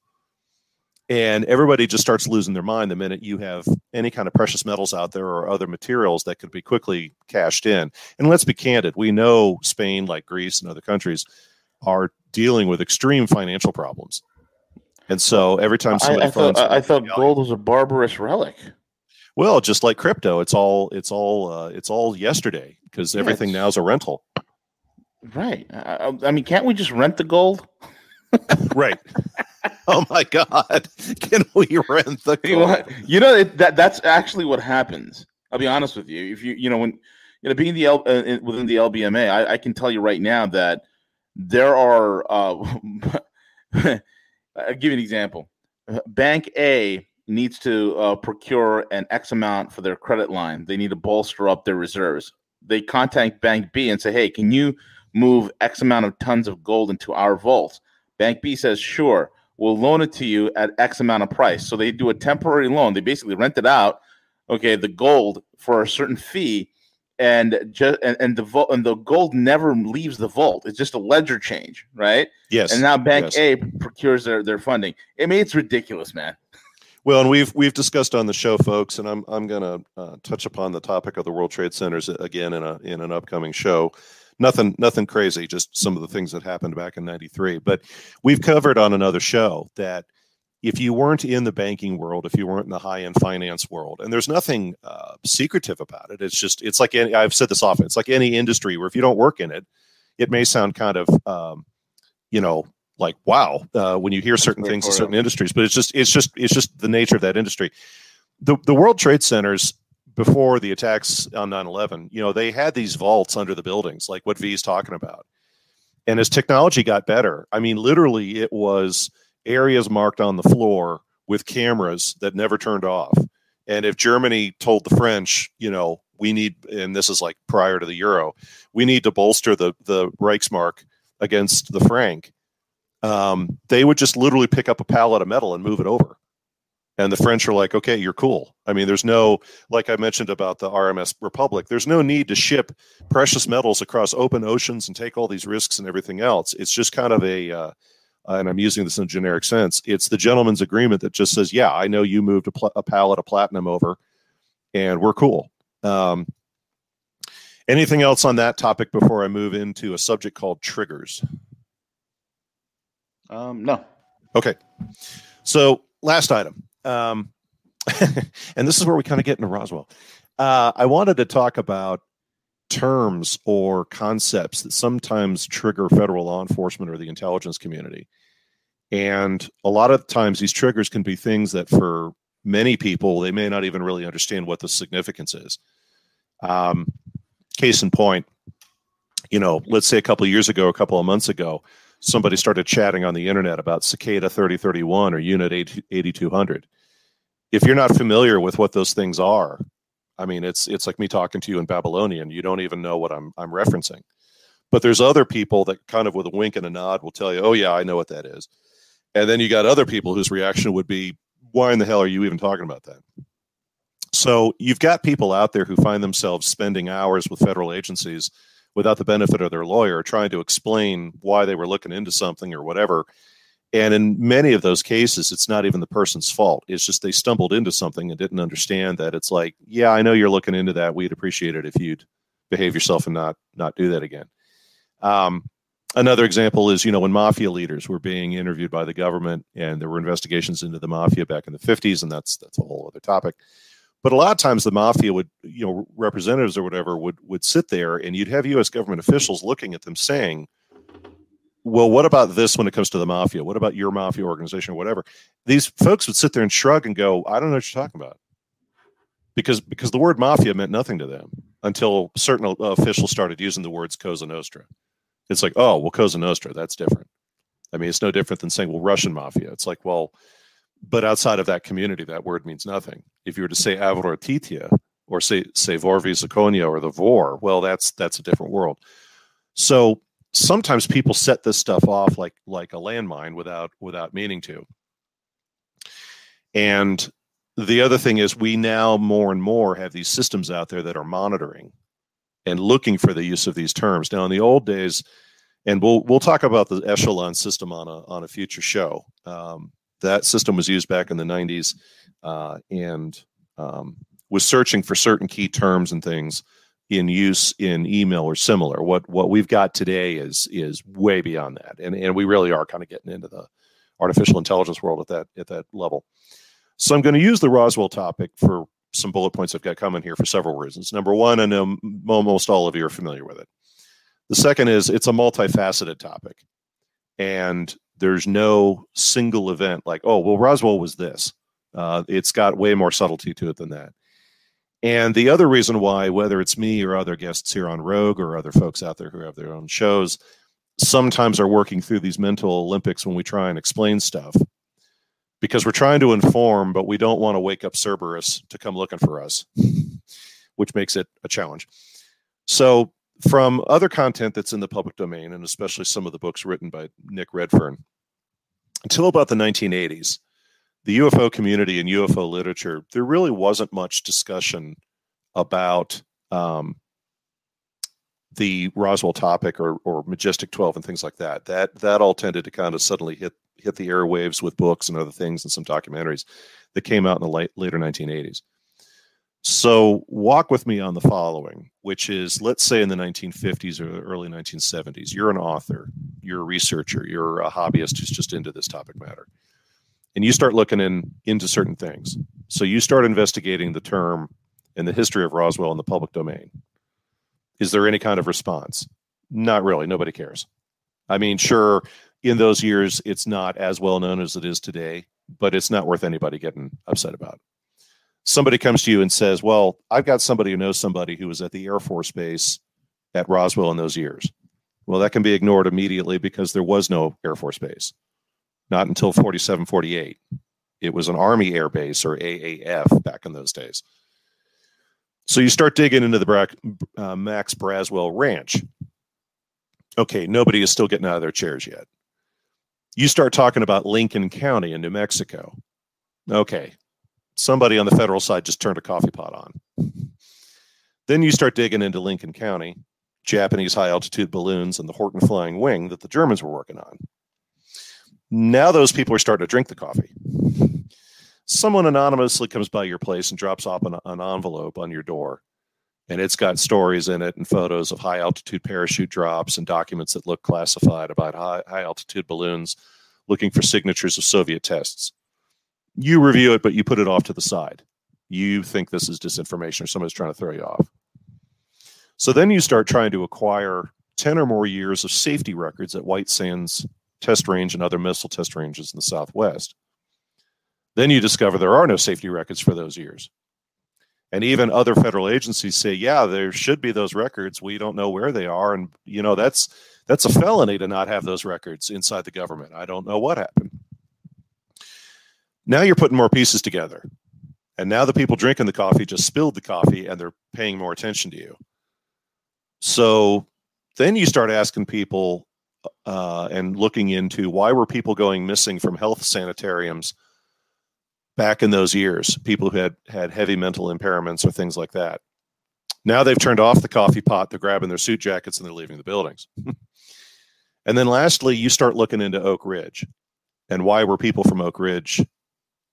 And everybody just starts losing their mind the minute you have any kind of precious metals out there or other materials that could be quickly cashed in. And let's be candid, we know Spain, like Greece and other countries, are dealing with extreme financial problems. And so every time I, somebody I thought, I, I thought gold was a barbarous relic. well, just like crypto, it's all it's all uh, it's all yesterday because Yeah, everything now is a rental. Right. I, I mean, can't we just rent the gold? (laughs) Right. (laughs) oh my God! Can we rent the You know, you know it, that that's actually what happens. I'll be honest with you. If you you know when you know being the L, uh, within the LBMA, I, I can tell you right now that there are uh, (laughs) I'll give you an example. Bank A needs to uh, procure an X amount for their credit line. They need to bolster up their reserves. They contact Bank B and say, "Hey, can you move X amount of tons of gold into our vaults?" Bank B says, "Sure." We'll loan it to you at X amount of price. So they do a temporary loan. They basically rent it out, okay, the gold for a certain fee, and just and, and the vault and the gold never leaves the vault. It's just a ledger change, right? Yes. And now Bank yes. A procures their their funding. I mean, it's ridiculous, man. Well, and we've we've discussed on the show, folks, and I'm I'm going to uh, touch upon the topic of the World Trade Centers again in a in an upcoming show. Nothing nothing crazy, just some of the things that happened back in '93. But we've covered on another show that if you weren't in the banking world, if you weren't in the high end finance world, and there's nothing uh, secretive about it, it's just it's like any, I've said this often. It's like any industry where if you don't work in it, it may sound kind of um, you know like wow uh, when you hear certain things in certain industries but it's just it's just it's just the nature of that industry the, the world trade centers before the attacks on 9-11 you know they had these vaults under the buildings like what v is talking about and as technology got better i mean literally it was areas marked on the floor with cameras that never turned off and if germany told the french you know we need and this is like prior to the euro we need to bolster the the reichsmark against the franc um, they would just literally pick up a pallet of metal and move it over. And the French are like, okay, you're cool. I mean, there's no, like I mentioned about the RMS Republic, there's no need to ship precious metals across open oceans and take all these risks and everything else. It's just kind of a, uh, and I'm using this in a generic sense, it's the gentleman's agreement that just says, yeah, I know you moved a, a pallet of platinum over and we're cool. Um, anything else on that topic before I move into a subject called triggers? Um, no. Okay. So last item, um, (laughs) and this is where we kind of get into Roswell. Uh, I wanted to talk about terms or concepts that sometimes trigger federal law enforcement or the intelligence community. And a lot of times these triggers can be things that for many people, they may not even really understand what the significance is. Um, case in point, you know, let's say a couple years ago, a couple of months ago, somebody started chatting on the internet about Cicada 3031 or Unit 8200. If you're not familiar with what those things are, I mean, it's it's like me talking to you in Babylonian. You don't even know what I'm I'm referencing. But there's other people that kind of with a wink and a nod will tell you, "Oh yeah, I know what that is." And then you got other people whose reaction would be, "Why in the hell are you even talking about that?" So you've got people out there who find themselves spending hours with federal agencies without the benefit of their lawyer trying to explain why they were looking into something or whatever. And in many of those cases, it's not even the person's fault. It's just they stumbled into something and didn't understand that it's like, yeah, I know you're looking into that. We'd appreciate it if you'd behave yourself and not not do that again. Um, another example is, you know, when mafia leaders were being interviewed by the government, and there were investigations into the mafia back in the 50s, and that's that's a whole other topic. But a lot of times the mafia would, you know, representatives or whatever would would sit there and you'd have US government officials looking at them saying, well, what about this when it comes to the mafia? What about your mafia organization or whatever? These folks would sit there and shrug and go, I don't know what you're talking about. Because because the word mafia meant nothing to them until certain officials started using the words Cosa Nostra. It's like, oh, well, Cosa Nostra, that's different. I mean, it's no different than saying, well, Russian mafia. It's like, well, but outside of that community, that word means nothing. If you were to say Avrotithia or say say Vory v Zakone or the Vor, well, that's that's a different world. So sometimes people set this stuff off like like a landmine without without meaning to. And the other thing is we now more and more have these systems out there that are monitoring and looking for the use of these terms. Now in the old days, and we'll we'll talk about the echelon system on a on a future show. Um, that system was used back in the 90s uh, and um, was searching for certain key terms and things in use in email or similar. What what we've got today is is way beyond that, and and we really are kind of getting into the artificial intelligence world at that at that level. So I'm going to use the Roswell topic for some bullet points I've got coming here for several reasons. Number one, I know almost all of you are familiar with it. The second is it's a multifaceted topic, and there's no single event like, oh, well, Roswell was this. Uh, it's got way more subtlety to it than that. And the other reason why, whether it's me or other guests here on Rogue or other folks out there who have their own shows, sometimes are working through these mental Olympics when we try and explain stuff because we're trying to inform, but we don't want to wake up Cerberus to come looking for us, (laughs) which makes it a challenge. So, from other content that's in the public domain, and especially some of the books written by Nick Redfern, until about the 1980s, the UFO community and UFO literature, there really wasn't much discussion about um, the Roswell topic or, or Majestic 12 and things like that. That that all tended to kind of suddenly hit hit the airwaves with books and other things and some documentaries that came out in the late, later 1980s. So walk with me on the following, which is let's say in the 1950s or early 1970s, you're an author, you're a researcher, you're a hobbyist who's just into this topic matter. And you start looking in into certain things. So you start investigating the term and the history of Roswell in the public domain. Is there any kind of response? Not really. Nobody cares. I mean, sure, in those years, it's not as well known as it is today, but it's not worth anybody getting upset about. Somebody comes to you and says, Well, I've got somebody who knows somebody who was at the Air Force Base at Roswell in those years. Well, that can be ignored immediately because there was no Air Force Base, not until 47, 48. It was an Army Air Base or AAF back in those days. So you start digging into the Bra- uh, Max Braswell Ranch. Okay, nobody is still getting out of their chairs yet. You start talking about Lincoln County in New Mexico. Okay, somebody on the federal side just turned a coffee pot on. Then you start digging into Lincoln County, Japanese high altitude balloons, and the Horten flying wing that the Germans were working on. Now those people are starting to drink the coffee someone anonymously comes by your place and drops off an, an envelope on your door and it's got stories in it and photos of high altitude parachute drops and documents that look classified about high, high altitude balloons looking for signatures of Soviet tests. You review it, but you put it off to the side. You think this is disinformation or somebody's trying to throw you off. So then you start trying to acquire 10 or more years of safety records at White Sands Test Range and other missile test ranges in the Southwest. Then you discover there are no safety records for those years. And even other federal agencies say, yeah, there should be those records. We don't know where they are. And, you know, that's that's a felony to not have those records inside the government. I don't know what happened. Now you're putting more pieces together. And now the people drinking the coffee just spilled the coffee and they're paying more attention to you. So then you start asking people uh, and looking into why were people going missing from health sanitariums back in those years, people who had had heavy mental impairments or things like that. Now they've turned off the coffee pot, they're grabbing their suit jackets and they're leaving the buildings. (laughs) and then lastly, you start looking into Oak Ridge and why were people from Oak Ridge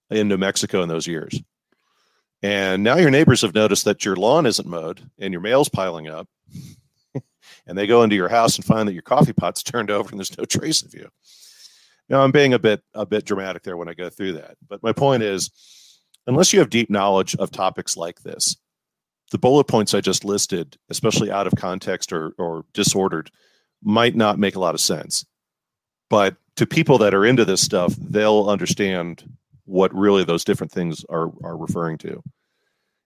in New Mexico in those years? And now your neighbors have noticed that your lawn isn't mowed and your mail's piling up. (laughs) and they go into your house and find that your coffee pot's (laughs) turned over and there's no trace of you. Now I'm being a bit a bit dramatic there when I go through that, but my point is, unless you have deep knowledge of topics like this, the bullet points I just listed, especially out of context or or disordered, might not make a lot of sense. But to people that are into this stuff, they'll understand what really those different things are are referring to.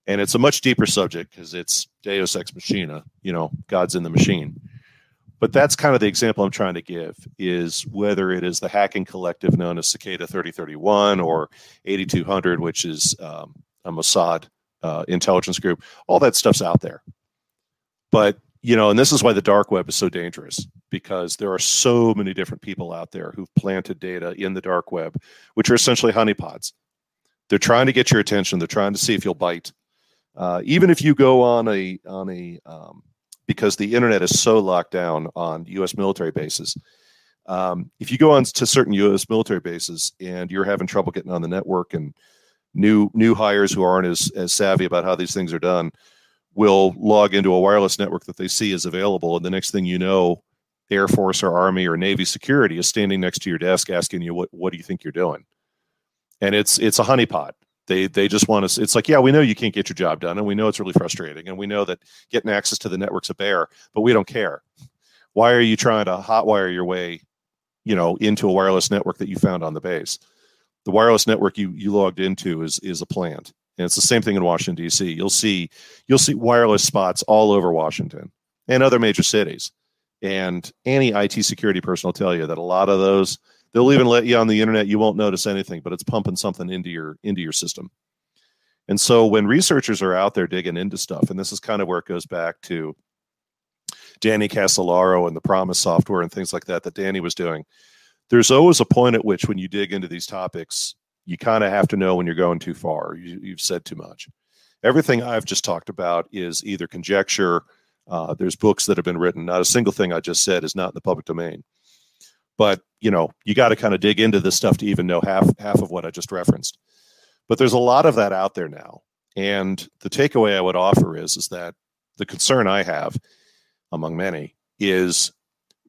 And it's a much deeper subject because it's Deus ex machina, you know, God's in the machine but that's kind of the example I'm trying to give is whether it is the hacking collective known as Cicada 3031 or 8200, which is um, a Mossad uh, intelligence group, all that stuff's out there. But, you know, and this is why the dark web is so dangerous because there are so many different people out there who've planted data in the dark web, which are essentially honeypots. They're trying to get your attention. They're trying to see if you'll bite. Uh, even if you go on a on a um, because the internet is so locked down on U.S. military bases. Um, if you go on to certain U.S. military bases and you're having trouble getting on the network, and new new hires who aren't as as savvy about how these things are done will log into a wireless network that they see is available, and the next thing you know, Air Force or Army or Navy security is standing next to your desk asking you what what do you think you're doing, and it's it's a honeypot. They they just want to, It's like, yeah, we know you can't get your job done, and we know it's really frustrating, and we know that getting access to the network's a bear, but we don't care. Why are you trying to hotwire your way, you know, into a wireless network that you found on the base? The wireless network you you logged into is is a plant, and it's the same thing in Washington D.C. You'll see you'll see wireless spots all over Washington and other major cities, And any IT security person will tell you that a lot of those they'll even let you on the internet. You won't notice anything, but it's pumping something into your into your system. And so when researchers are out there digging into stuff, and this is kind of where it goes back to Danny Casolaro and the PROMIS software and things like that that Danny was doing, there's always a point at which when you dig into these topics, you kind of have to know when you're going too far. You, you've said too much. Everything I've just talked about is either conjecture. Uh, there's books that have been written. Not a single thing I just said is not in the public domain. But you know, you got to kind of dig into this stuff to even know half half of what I just referenced. But there's a lot of that out there now. And the takeaway I would offer is, is that the concern I have, among many, is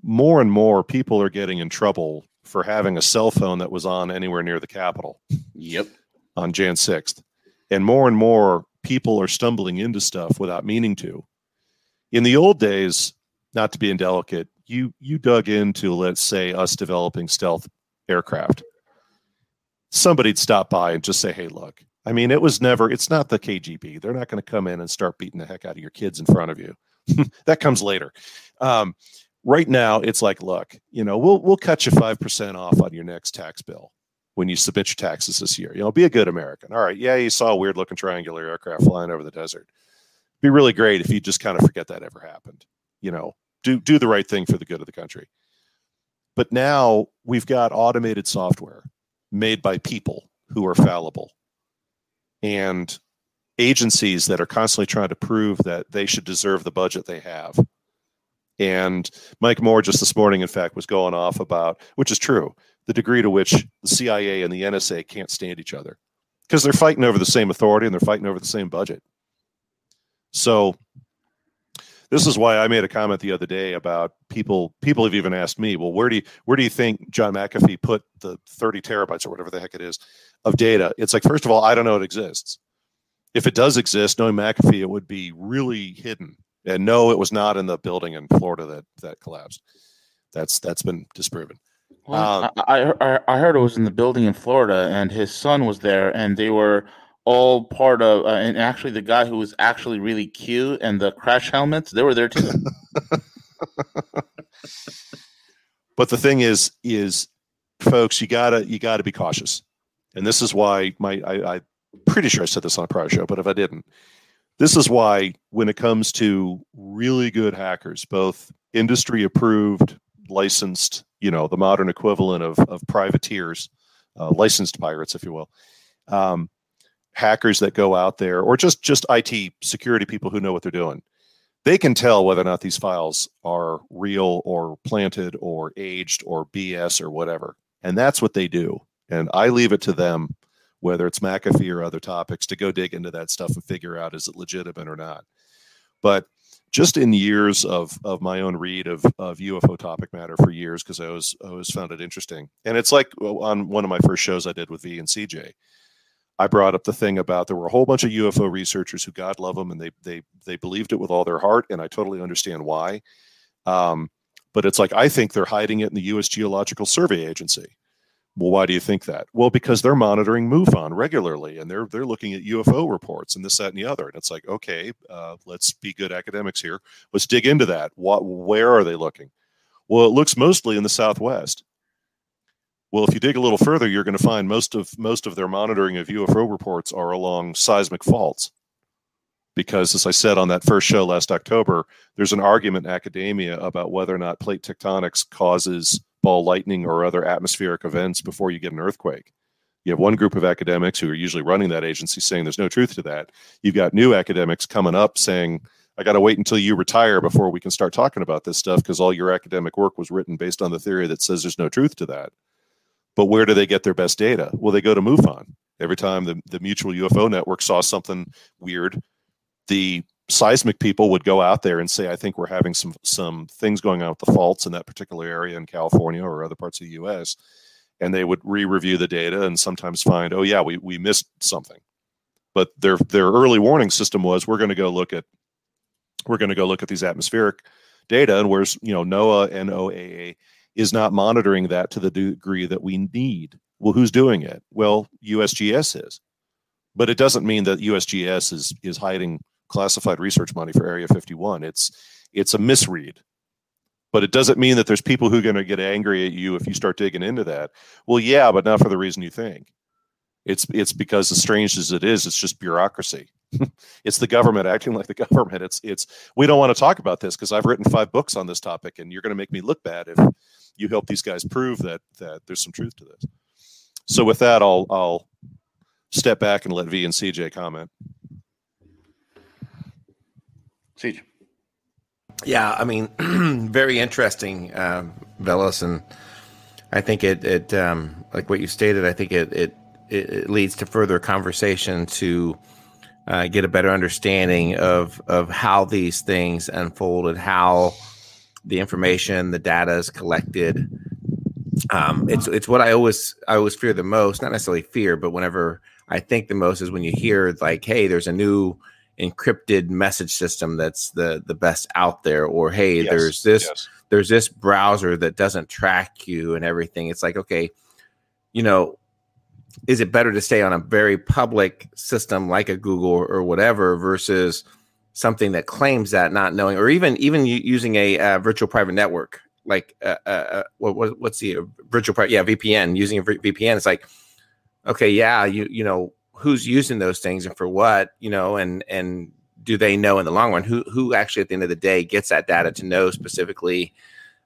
more and more people are getting in trouble for having a cell phone that was on anywhere near the Capitol. Yep. On Jan 6th. And more and more people are stumbling into stuff without meaning to. In the old days, not to be indelicate, you you dug into, let's say, us developing stealth aircraft somebody'd stop by and just say, hey, look, I mean, it was never, it's not the KGB. They're not going to come in and start beating the heck out of your kids in front of you. (laughs) that comes later. Um, right now, it's like, look, you know, we'll, we'll cut you 5% off on your next tax bill when you submit your taxes this year. You know, be a good American. All right. Yeah, you saw a weird looking triangular aircraft flying over the desert. Be really great if you just kind of forget that ever happened. You know, do do the right thing for the good of the country. But now we've got automated software made by people who are fallible and agencies that are constantly trying to prove that they should deserve the budget they have. And Mike Moore just this morning, in fact, was going off about, which is true, the degree to which the CIA and the NSA can't stand each other because they're fighting over the same authority and they're fighting over the same budget. So this is why I made a comment the other day about people. People have even asked me, "Well, where do you where do you think John McAfee put the 30 terabytes or whatever the heck it is of data?" It's like, first of all, I don't know it exists. If it does exist, knowing McAfee, it would be really hidden. And no, it was not in the building in Florida that that collapsed. That's that's been disproven. Well, um, I, I I heard it was in the building in Florida, and his son was there, and they were all part of, uh, and actually the guy who was actually really cute and the crash helmets, they were there too. (laughs) but the thing is, is folks, you gotta you gotta be cautious, and this is why my I, I'm pretty sure I said this on a prior show, but if I didn't, this is why when it comes to really good hackers, both industry approved, licensed, you know, the modern equivalent of of privateers, uh, licensed pirates, if you will. Um, hackers that go out there or just just IT security people who know what they're doing. They can tell whether or not these files are real or planted or aged or BS or whatever. And that's what they do. And I leave it to them, whether it's McAfee or other topics, to go dig into that stuff and figure out is it legitimate or not. But just in years of of my own read of of UFO topic matter for years, because I always I always found it interesting. And it's like on one of my first shows I did with V and CJ I brought up the thing about there were a whole bunch of UFO researchers who God love them and they they they believed it with all their heart, and I totally understand why. Um, but it's like I think they're hiding it in the U.S. Geological Survey Agency. Well, why do you think that? Well, because they're monitoring MUFON regularly, and they're they're looking at UFO reports and this, that, and the other. And it's like, okay, uh, let's be good academics here. Let's dig into that. What, where are they looking? Well, it looks mostly in the Southwest. Well, if you dig a little further, you're going to find most of most of their monitoring of UFO reports are along seismic faults. Because, as I said on that first show last October, there's an argument in academia about whether or not plate tectonics causes ball lightning or other atmospheric events before you get an earthquake. You have one group of academics who are usually running that agency saying there's no truth to that. You've got new academics coming up saying, I got to wait until you retire before we can start talking about this stuff because all your academic work was written based on the theory that says there's no truth to that. But where do they get their best data? Well, they go to MUFON. Every time the, the Mutual UFO Network saw something weird, the seismic people would go out there and say, I think we're having some some things going on with the faults in that particular area in California or other parts of the US. And they would re-review the data and sometimes find, oh yeah, we, we missed something. But their their early warning system was we're going to go look at we're going to go look at these atmospheric data and where's you know NOAA NOAA is not monitoring that to the degree that we need. Well, who's doing it? Well, USGS is. But it doesn't mean that USGS is is hiding classified research money for Area 51. It's it's a misread. but it doesn't mean that there's people who are going to get angry at you if you start digging into that. Well, yeah, but not for the reason you think. It's it's because as strange as it is, it's just bureaucracy. (laughs) it's the government acting like the (laughs) government. It's it's we don't want to talk about this because I've written five books on this topic, and you're going to make me look bad if you help these guys prove that that there's some truth to this. So with that, I'll I'll step back and let V and CJ comment. Yeah, I mean, (clears throat) very interesting, um, Veles, and I think it it um, like what you stated. I think it it it leads to further conversation to uh, get a better understanding of of how these things unfolded, how the information, the data is collected. Um, it's it's what I always I always fear the most. Not necessarily fear, but whenever I think the most is when you hear like, "Hey, there's a new encrypted message system that's the the best out there," or "Hey, yes, there's this yes. there's this browser that doesn't track you and everything." It's like, okay, you know, is it better to stay on a very public system like a Google or whatever versus something that claims that not knowing, or even even using a uh, virtual private network like uh, uh, uh what, what's the uh, virtual private yeah VPN using a VPN? It's like okay, yeah, you you know who's using those things and for what you know, and and do they know in the long run who who actually at the end of the day gets that data to know specifically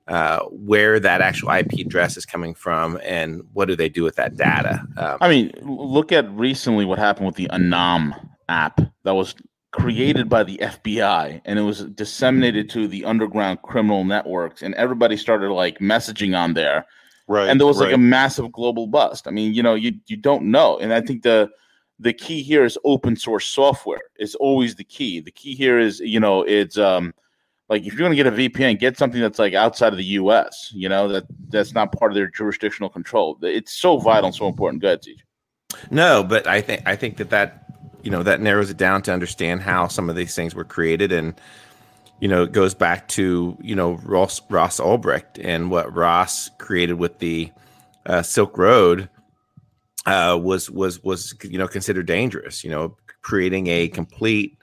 uh, where that actual IP address is coming from and what do they do with that data. Um, I mean, look at recently what happened with the ANOM app that was created by the FBI and it was disseminated to the underground criminal networks and everybody started like messaging on there. Right. And there was right. like a massive global bust. I mean, you know, you you don't know. And I think the the key here is open source software is always the key. The key here is, you know, it's um like if you're going to get a VPN, get something that's like outside of the U.S. You know that that's not part of their jurisdictional control. It's so vital so important. Go ahead. No, but I think I think that that you know that narrows it down to understand how some of these things were created, and you know it goes back to you know Ross Ross Ulbricht and what Ross created with the uh, Silk Road uh, was was was you know considered dangerous. You know, creating a complete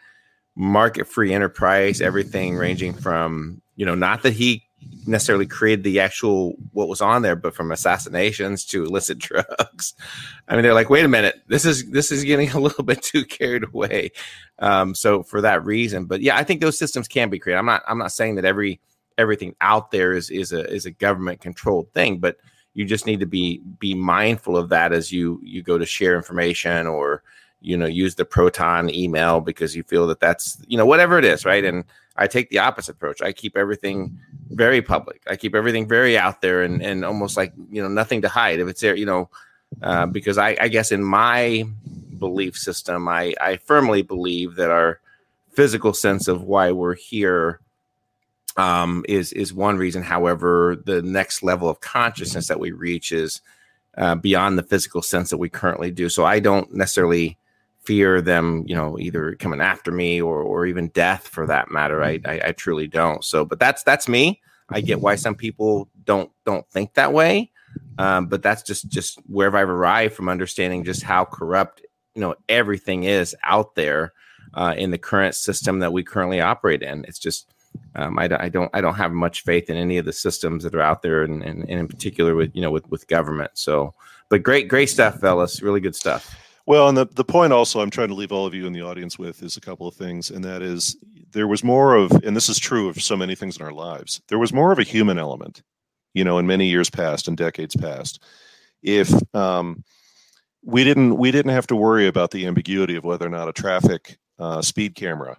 market free enterprise, everything ranging from, you know, not that he necessarily created the actual what was on there, but from assassinations to illicit (laughs) drugs. I mean, they're like, wait a minute, this is this is getting (laughs) a little bit too carried away. Um, so for that reason, but yeah, I think those systems can be created. I'm not I'm not saying that every everything out there is is a is a government controlled thing, but you just need to be be mindful of that as you you go to share information or you know use the proton email because you feel that that's you know whatever it is right? And i take the opposite approach. I keep everything very public. I keep everything very out there and and almost like you know nothing to hide. If it's there you know uh, because I, I guess in my belief system i i firmly believe that our physical sense of why we're here um, is is one reason. However, the next level of consciousness that we reach is uh, beyond the physical sense that we currently do. So I don't necessarily fear them, you know, either coming after me or or even death for that matter. I, I, I truly don't. So, but that's that's me. I get why some people don't don't think that way, um, but that's just just where I've arrived from understanding just how corrupt you know everything is out there uh, in the current system that we currently operate in. It's just um, I, I, don't I don't have much faith in any of the systems that are out there, and, and, and in particular with you know with with government. So, but great great stuff, fellas. Really good stuff. Well, and the, the point also I'm trying to leave all of you in the audience with is a couple of things, and that is there was more of, and this is true of so many things in our lives, there was more of a human element, you know, in many years past and decades past. If um, we didn't we didn't have to worry about the ambiguity of whether or not a traffic uh, speed camera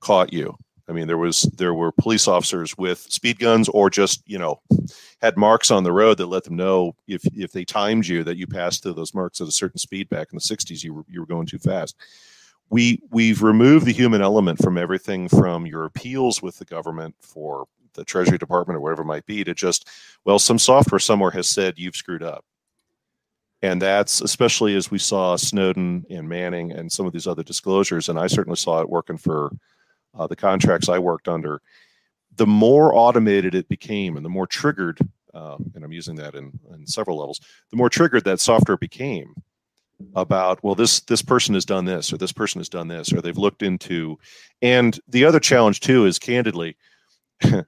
caught you I mean, there was there were police officers with speed guns, or just you know, had marks on the road that let them know if if they timed you that you passed through those marks at a certain speed back in the '60s, you were you were going too fast. We we've removed the human element from everything from your appeals with the government for the Treasury Department or whatever it might be to just well, some software somewhere has said you've screwed up. And that's especially as we saw Snowden and Manning and some of these other disclosures, and I certainly saw it working for uh, the contracts I worked under, the more automated it became and the more triggered, uh, and I'm using that in, in several levels, the more triggered that software became about well this this person has done this or this person has done this or they've looked into and the other challenge too is candidly (laughs)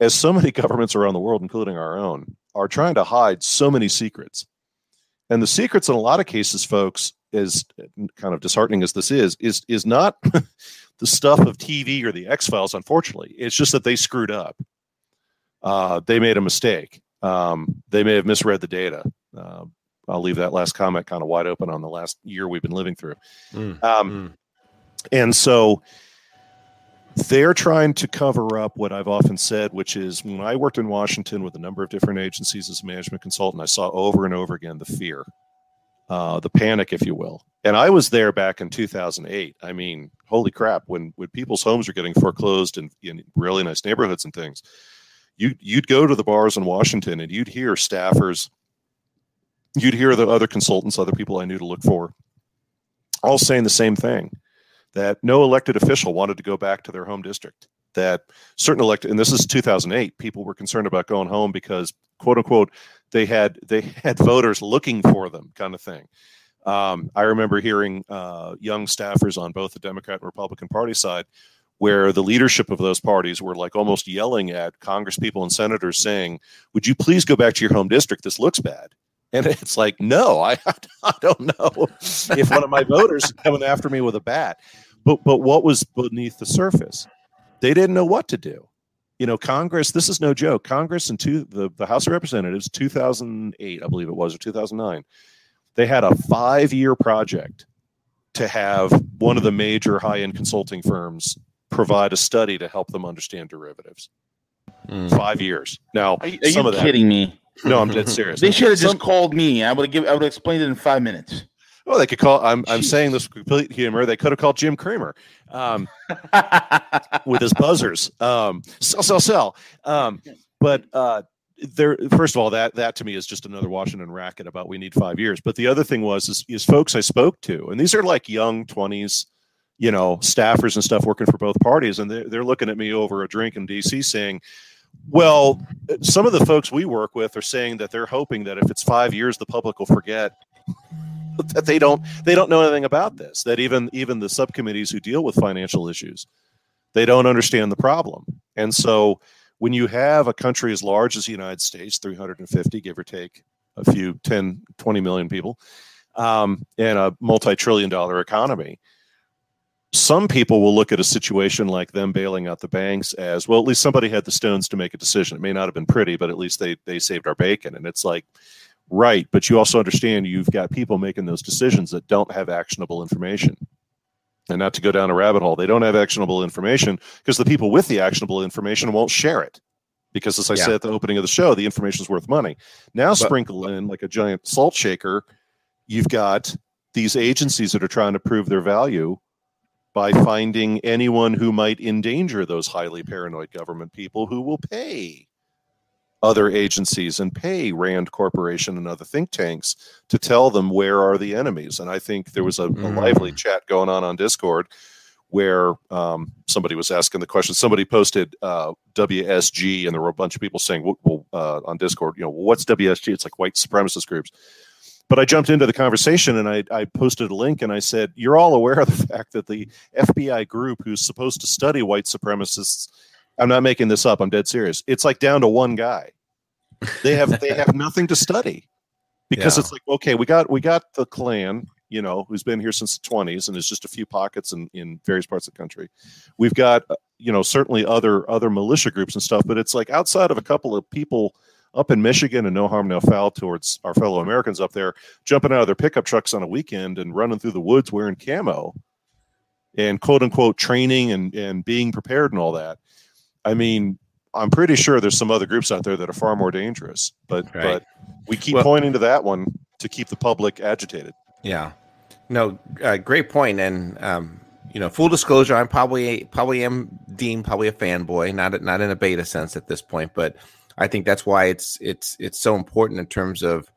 as so many (laughs) governments around the world, including our own, are trying to hide so many secrets. And the secrets, in a lot of cases, folks, is kind of disheartening as this is, is is not (laughs) the stuff of TV or the X Files. Unfortunately, it's just that they screwed up. Uh, they made a mistake. Um, they may have misread the data. Uh, I'll leave that last comment kind of wide open on the last year we've been living through. Mm, um, mm. And so they're trying to cover up what I've often said, which is when I worked in Washington with a number of different agencies as a management consultant, I saw over and over again the fear, uh, the panic, if you will. And I was there back in 2008. I mean, holy crap! When when people's homes are getting foreclosed in, in really nice neighborhoods and things, you you'd go to the bars in Washington and you'd hear staffers, you'd hear the other consultants, other people I knew to look for, all saying the same thing that no elected official wanted to go back to their home district. That certain elected, and this is 2008, people were concerned about going home because, quote unquote, they had they had voters looking for them, kind of thing. Um, I remember hearing uh, young staffers on both the Democrat and Republican Party side, where the leadership of those parties were like almost yelling at Congress people and senators, saying, "Would you please go back to your home district? This looks bad." And (laughs) it's like, no, I, (laughs) I don't know if one of my voters is coming after me with a bat. But but what was beneath the surface? They didn't know what to do. You know, Congress, this is no joke. Congress in two, the, the House of Representatives, 2008, I believe it was, or 2009, they had a five year project to have one of the major high end consulting firms provide a study to help them understand derivatives. Mm. Five years. Now, are, are you kidding me? No, I'm dead serious. they should have just called me. I would have I would have explained it in five minutes. Oh, they could call. I'm I'm saying this complete humor. They could have called Jim Cramer um, with his buzzers. Um, sell, sell, sell. Um, but uh, there, first of all, that that to me is just another Washington racket about we need five years. But the other thing was is, is folks I spoke to, and these are like young twenties, you know, staffers and stuff working for both parties, and they're, they're looking at me over a drink in D.C. saying well, some of the folks we work with are saying that they're hoping that if it's five years, the public will forget (laughs) that they don't they don't know anything about this. That even even the subcommittees who deal with financial issues, they don't understand the problem. And so, when you have a country as large as the United States, 350 give or take a few 10, 20 million people, um, and a multi-trillion dollar economy, some people will look at a situation like them bailing out the banks as well at least somebody had the stones to make a decision it may not have been pretty but at least they they saved our bacon and it's like right but you also understand you've got people making those decisions that don't have actionable information. And not to go down a rabbit hole they don't have actionable information because the people with the actionable information won't share it. Because as i yeah. said at the opening of the show the information is worth money. Now but, sprinkle in like a giant salt shaker you've got these agencies that are trying to prove their value by finding anyone who might endanger those highly paranoid government people who will pay other agencies and pay Rand Corporation and other think tanks to tell them where are the enemies. And I think there was a, mm. a lively chat going on on Discord where um, somebody was asking the question. Somebody posted uh, WSG, and there were a bunch of people saying, well, uh, on Discord, you know, well, what's WSG? It's like white supremacist groups. But I jumped into the conversation and I, I posted a link and I said, You're all aware of the (laughs) fact that the FBI group who's supposed to study white supremacists, I'm not making this up, I'm dead serious. It's like down to one guy. They have they have (laughs) nothing to study. Because yeah. it's like, okay, we got we got the Klan, you know, who's been here since the 20s, and there's just a few pockets in, in various parts of the country. We've got, uh, you know, certainly other other militia groups and stuff, but it's like outside of a couple of people up in Michigan and no harm, no foul towards our fellow Americans up there, jumping out of their pickup trucks on a weekend and running through the woods wearing camo and quote unquote training and, and being prepared and all that. I mean, I'm pretty sure there's some other groups out there that are far more dangerous, but right. but we keep well, pointing to that one to keep the public agitated. Yeah, no, uh, great point. And um, you know, full disclosure, I'm probably probably am deemed probably a fanboy, not not in a beta sense at this point, but I think that's why it's it's it's so important in terms of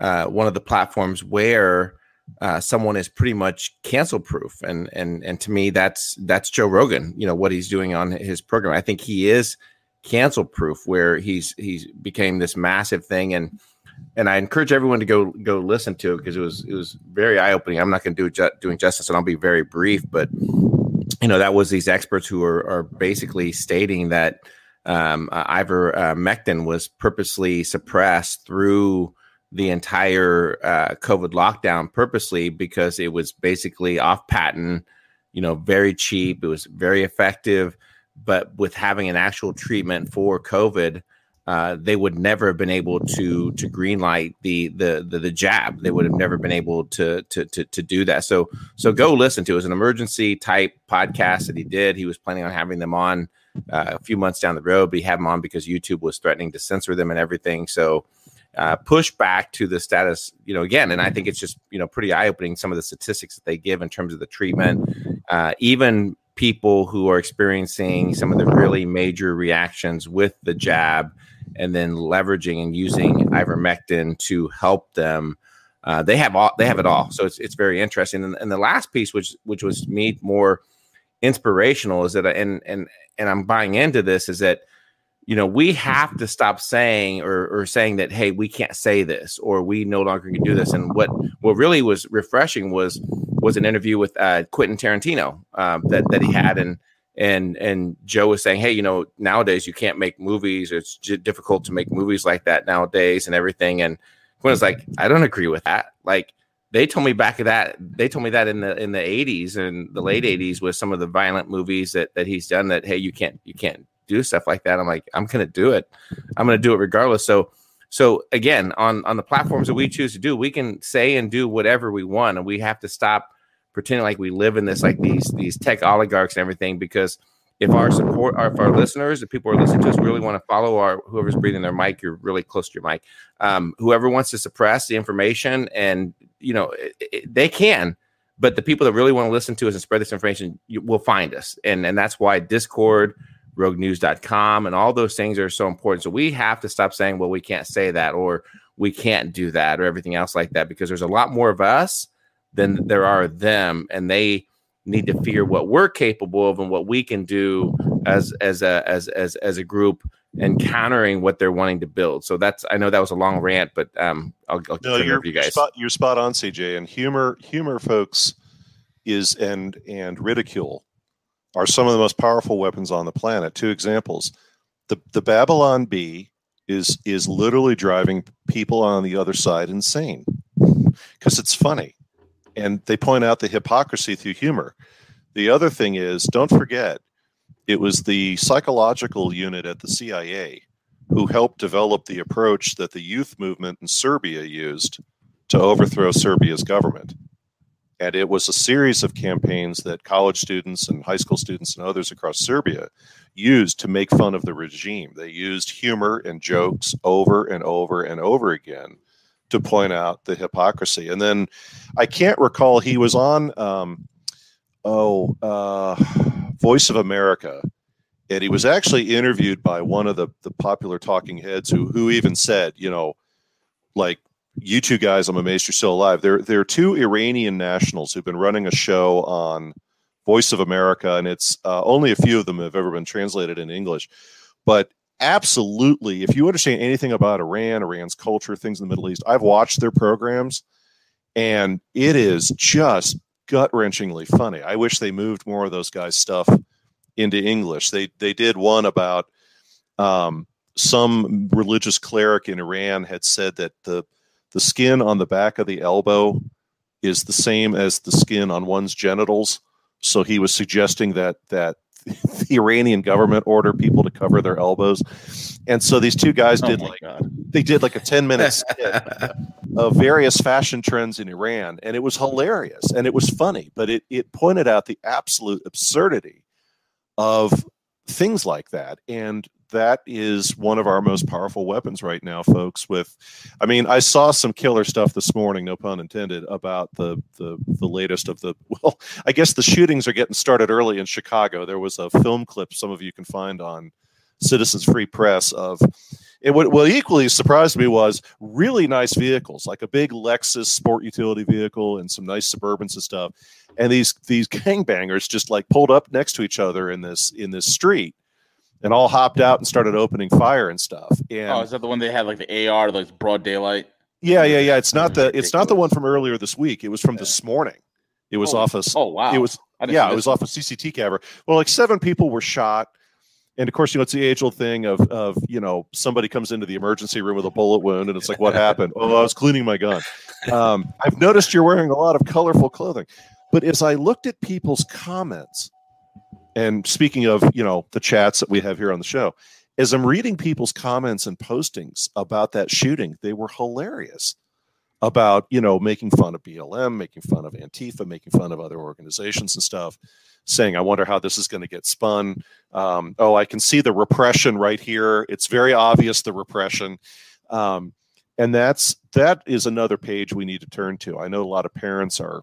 uh, one of the platforms where uh, someone is pretty much cancel proof, and and and to me that's that's Joe Rogan. You know what he's doing on his program. I think he is cancel proof, where he's he's became this massive thing, and and I encourage everyone to go go listen to it because it was it was very eye opening. I'm not going to do ju- doing justice, and I'll be very brief, but you know that was these experts who are, are basically stating that um, uh, ivermectin was purposely suppressed through the entire uh, COVID lockdown purposely because it was basically off patent, you know, very cheap. It was very effective, but with having an actual treatment for COVID, uh, they would never have been able to to greenlight the, the the the jab. They would have never been able to to to to do that. So so go listen to it. was an emergency type podcast that he did. He was planning on having them on uh, a few months down the road, but he had them on because YouTube was threatening to censor them and everything. So uh, push back to the status, you know, again, and I think it's just you know pretty eye opening some of the statistics that they give in terms of the treatment. Uh, even people who are experiencing some of the really major reactions with the jab and then leveraging and using ivermectin to help them. Uh, they have all they have it all, so it's it's very interesting. And, and the last piece, which which was me more inspirational, is that and and and I'm buying into this is that you know we have to stop saying or, or saying that hey we can't say this or we no longer can do this and what what really was refreshing was was an interview with uh, Quentin Tarantino uh, that that he had and and and Joe was saying, hey, you know, nowadays you can't make movies. It's j- difficult to make movies like that nowadays and everything. And Quinn was like, I don't agree with that. Like they told me back of that. They told me that in the in the eighties and the late eighties with some of the violent movies that that he's done. That hey, you can't you can't do stuff like that. I'm like, I'm gonna do it. I'm gonna do it regardless. So so again, on on the platforms that we choose to do, we can say and do whatever we want, and we have to stop pretending like we live in this like these these tech oligarchs and everything because if our support if our listeners if people are listening to us really want to follow our whoever's breathing their mic you're really close to your mic um, whoever wants to suppress the information and you know it, it, they can but the people that really want to listen to us and spread this information you, will find us and and that's why discord roguenews.com and all those things are so important so we have to stop saying well we can't say that or we can't do that or everything else like that because there's a lot more of us than there are them, and they need to fear what we're capable of and what we can do as as a as as as a group and countering what they're wanting to build. So that's I know that was a long rant, but um, I'll, I'll no, you're, you guys. You're spot, you're spot on, CJ. And humor, humor, folks, is and and ridicule are some of the most powerful weapons on the planet. Two examples: the the Babylon Bee is is literally driving people on the other side insane because it's funny and they point out the hypocrisy through humor. The other thing is, don't forget, it was the psychological unit at the CIA who helped develop the approach that the youth movement in Serbia used to overthrow Serbia's government. And it was a series of campaigns that college students and high school students and others across Serbia used to make fun of the regime. They used humor and jokes over and over and over again to point out the hypocrisy. And then I can't recall he was on um, oh uh, Voice of America, and he was actually interviewed by one of the the popular talking heads who who even said, you know, like you two guys, I'm amazed you're still alive. There there are two Iranian nationals who've been running a show on Voice of America, and it's uh, only a few of them have ever been translated in English. But absolutely, if you understand anything about Iran, Iran's culture, things in the Middle East, I've watched their programs and it is just gut wrenchingly funny. I wish they moved more of those guys' stuff into English. They they did one about um, some religious cleric in Iran had said that the the skin on the back of the elbow is the same as the skin on one's genitals. So he was suggesting that that (laughs) the Iranian government order people to cover their elbows. And so these two guys oh did like God. they did like a 10 minute (laughs) skit of various fashion trends in Iran and it was hilarious and it was funny, but it it pointed out the absolute absurdity of things like that and that is one of our most powerful weapons right now folks with i mean i saw some killer stuff this morning no pun intended about the the, the latest of the (laughs) well i guess the shootings are getting started early in chicago. There was a film clip some of you can find on citizens free press of it what, what equally surprised me was really nice vehicles like a big lexus sport utility vehicle and some nice suburbans and stuff and these these gangbangers just like pulled up next to each other in this in this street and all hopped out and started opening fire and stuff. And oh, is that the one they had like the AR, like broad daylight? Yeah, yeah, yeah. It's not the it's not the one from earlier this week. It was from yeah. this morning. It was oh, off a oh wow. It was yeah, it was off a CCT camera. Well, like seven people were shot. And of course, you know, it's the age old thing of, of, you know, somebody comes into the emergency room with a bullet wound and it's like, what happened? (laughs) oh, I was cleaning my gun. Um, I've noticed you're wearing a lot of colorful clothing. But as I looked at people's comments, and speaking of, you know, the chats that we have here on the show, as I'm reading people's comments and postings about that shooting, they were hilarious about, you know, making fun of BLM, making fun of Antifa, making fun of other organizations and stuff saying, I wonder how this is going to get spun. Um, oh, I can see the repression right here. It's very obvious the repression. Um, and that's that is another page we need to turn to. I know a lot of parents are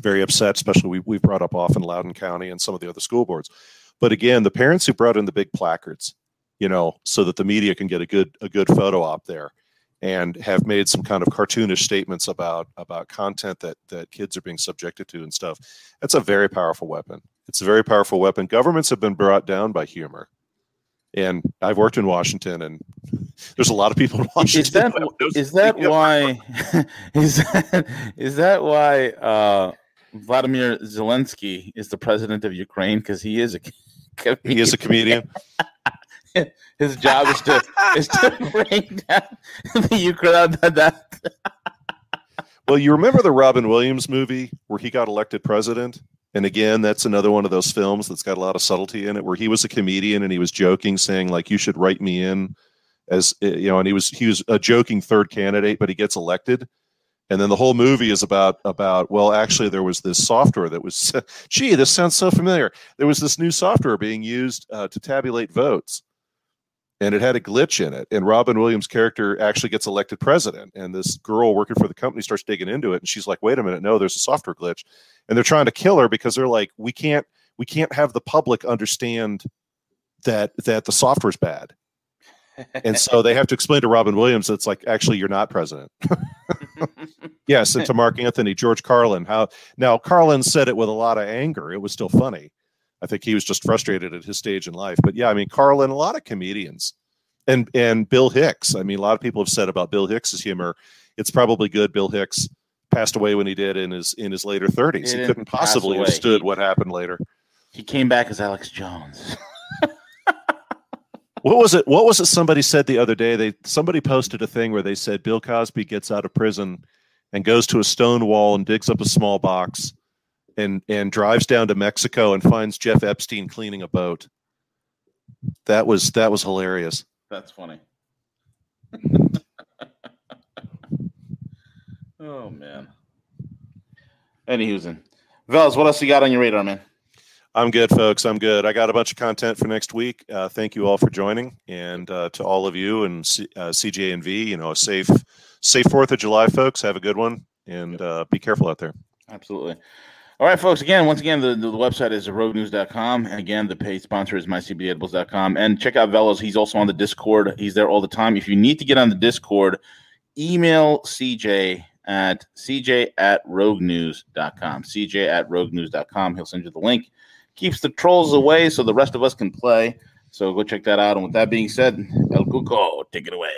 very upset, especially we, we've brought up often Loudoun County and some of the other school boards. But again, the parents who brought in the big placards, you know, so that the media can get a good a good photo op there and have made some kind of cartoonish statements about about content that that kids are being subjected to and stuff. That's a very powerful weapon. It's a very powerful weapon. Governments have been brought down by humor. And i've worked in washington and (laughs) there's a lot of people in washington is that, is that why (laughs) is that, is that why uh, vladimir zelensky is the president of ukraine? Because (laughs) he is a comedian. he is a comedian (laughs) his job is to is to (laughs) bring down (laughs) the Ukraine. well, you remember the Robin Williams movie where he got elected president? And again, that's another one of those films that's got a lot of subtlety in it, where he was a comedian and he was joking, saying like, "You should write me in," as eh, you know, and he was he was a joking third candidate, but he gets elected, and then the whole movie is about about well, actually, there was this software that was, gee, this sounds so familiar. There was this new software being used uh, to tabulate votes, and it had a glitch in it. And Robin Williams' character actually gets elected president. And this girl working for the company starts digging into it, and she's like, "Wait a minute, no, there's a software glitch," and they're trying to kill her because they're like, "We can't, we can't have the public understand that that the software's bad." (laughs) and so they have to explain to Robin Williams that it's like, actually, you're not president. (laughs) (laughs) yes, and to Mark Anthony, George Carlin. How now Carlin said it with a lot of anger. It was still funny I think he was just frustrated at his stage in life. But yeah, I mean, Carlin, a lot of comedians, and and Bill Hicks. I mean, a lot of people have said about Bill Hicks's humor. It's probably good. Bill Hicks passed away when he did in his in his later thirties. He, he couldn't possibly have stood he, what happened later. He came back as Alex Jones. (laughs) what was it? What was it? Somebody said the other day. They somebody posted a thing where they said Bill Cosby gets out of prison and goes to a stone wall and digs up a small box and and drives down to Mexico and finds Jeff Epstein cleaning a boat. That was that was hilarious. That's funny. (laughs) oh man. Eddie Houston. Veles, what else you got on your radar, man? I'm good, folks. I'm good. I got a bunch of content for next week. Uh, thank you all for joining, and uh, to all of you and C- uh, CJ and V. You know, a safe, safe Fourth of July, folks. Have a good one, and uh, be careful out there. Absolutely. All right, folks. Again, once again, the, the, website is roguenews.com. And again, the paid sponsor is mycbdedibles.com. And check out Veles. He's also on the Discord. He's there all the time. If you need to get on the Discord, email CJ at cj at roguenews.com. CJ at roguenews.com. He'll send you the link. Keeps the trolls away so the rest of us can play. So go check that out. And with that being said, El Cuco, take it away.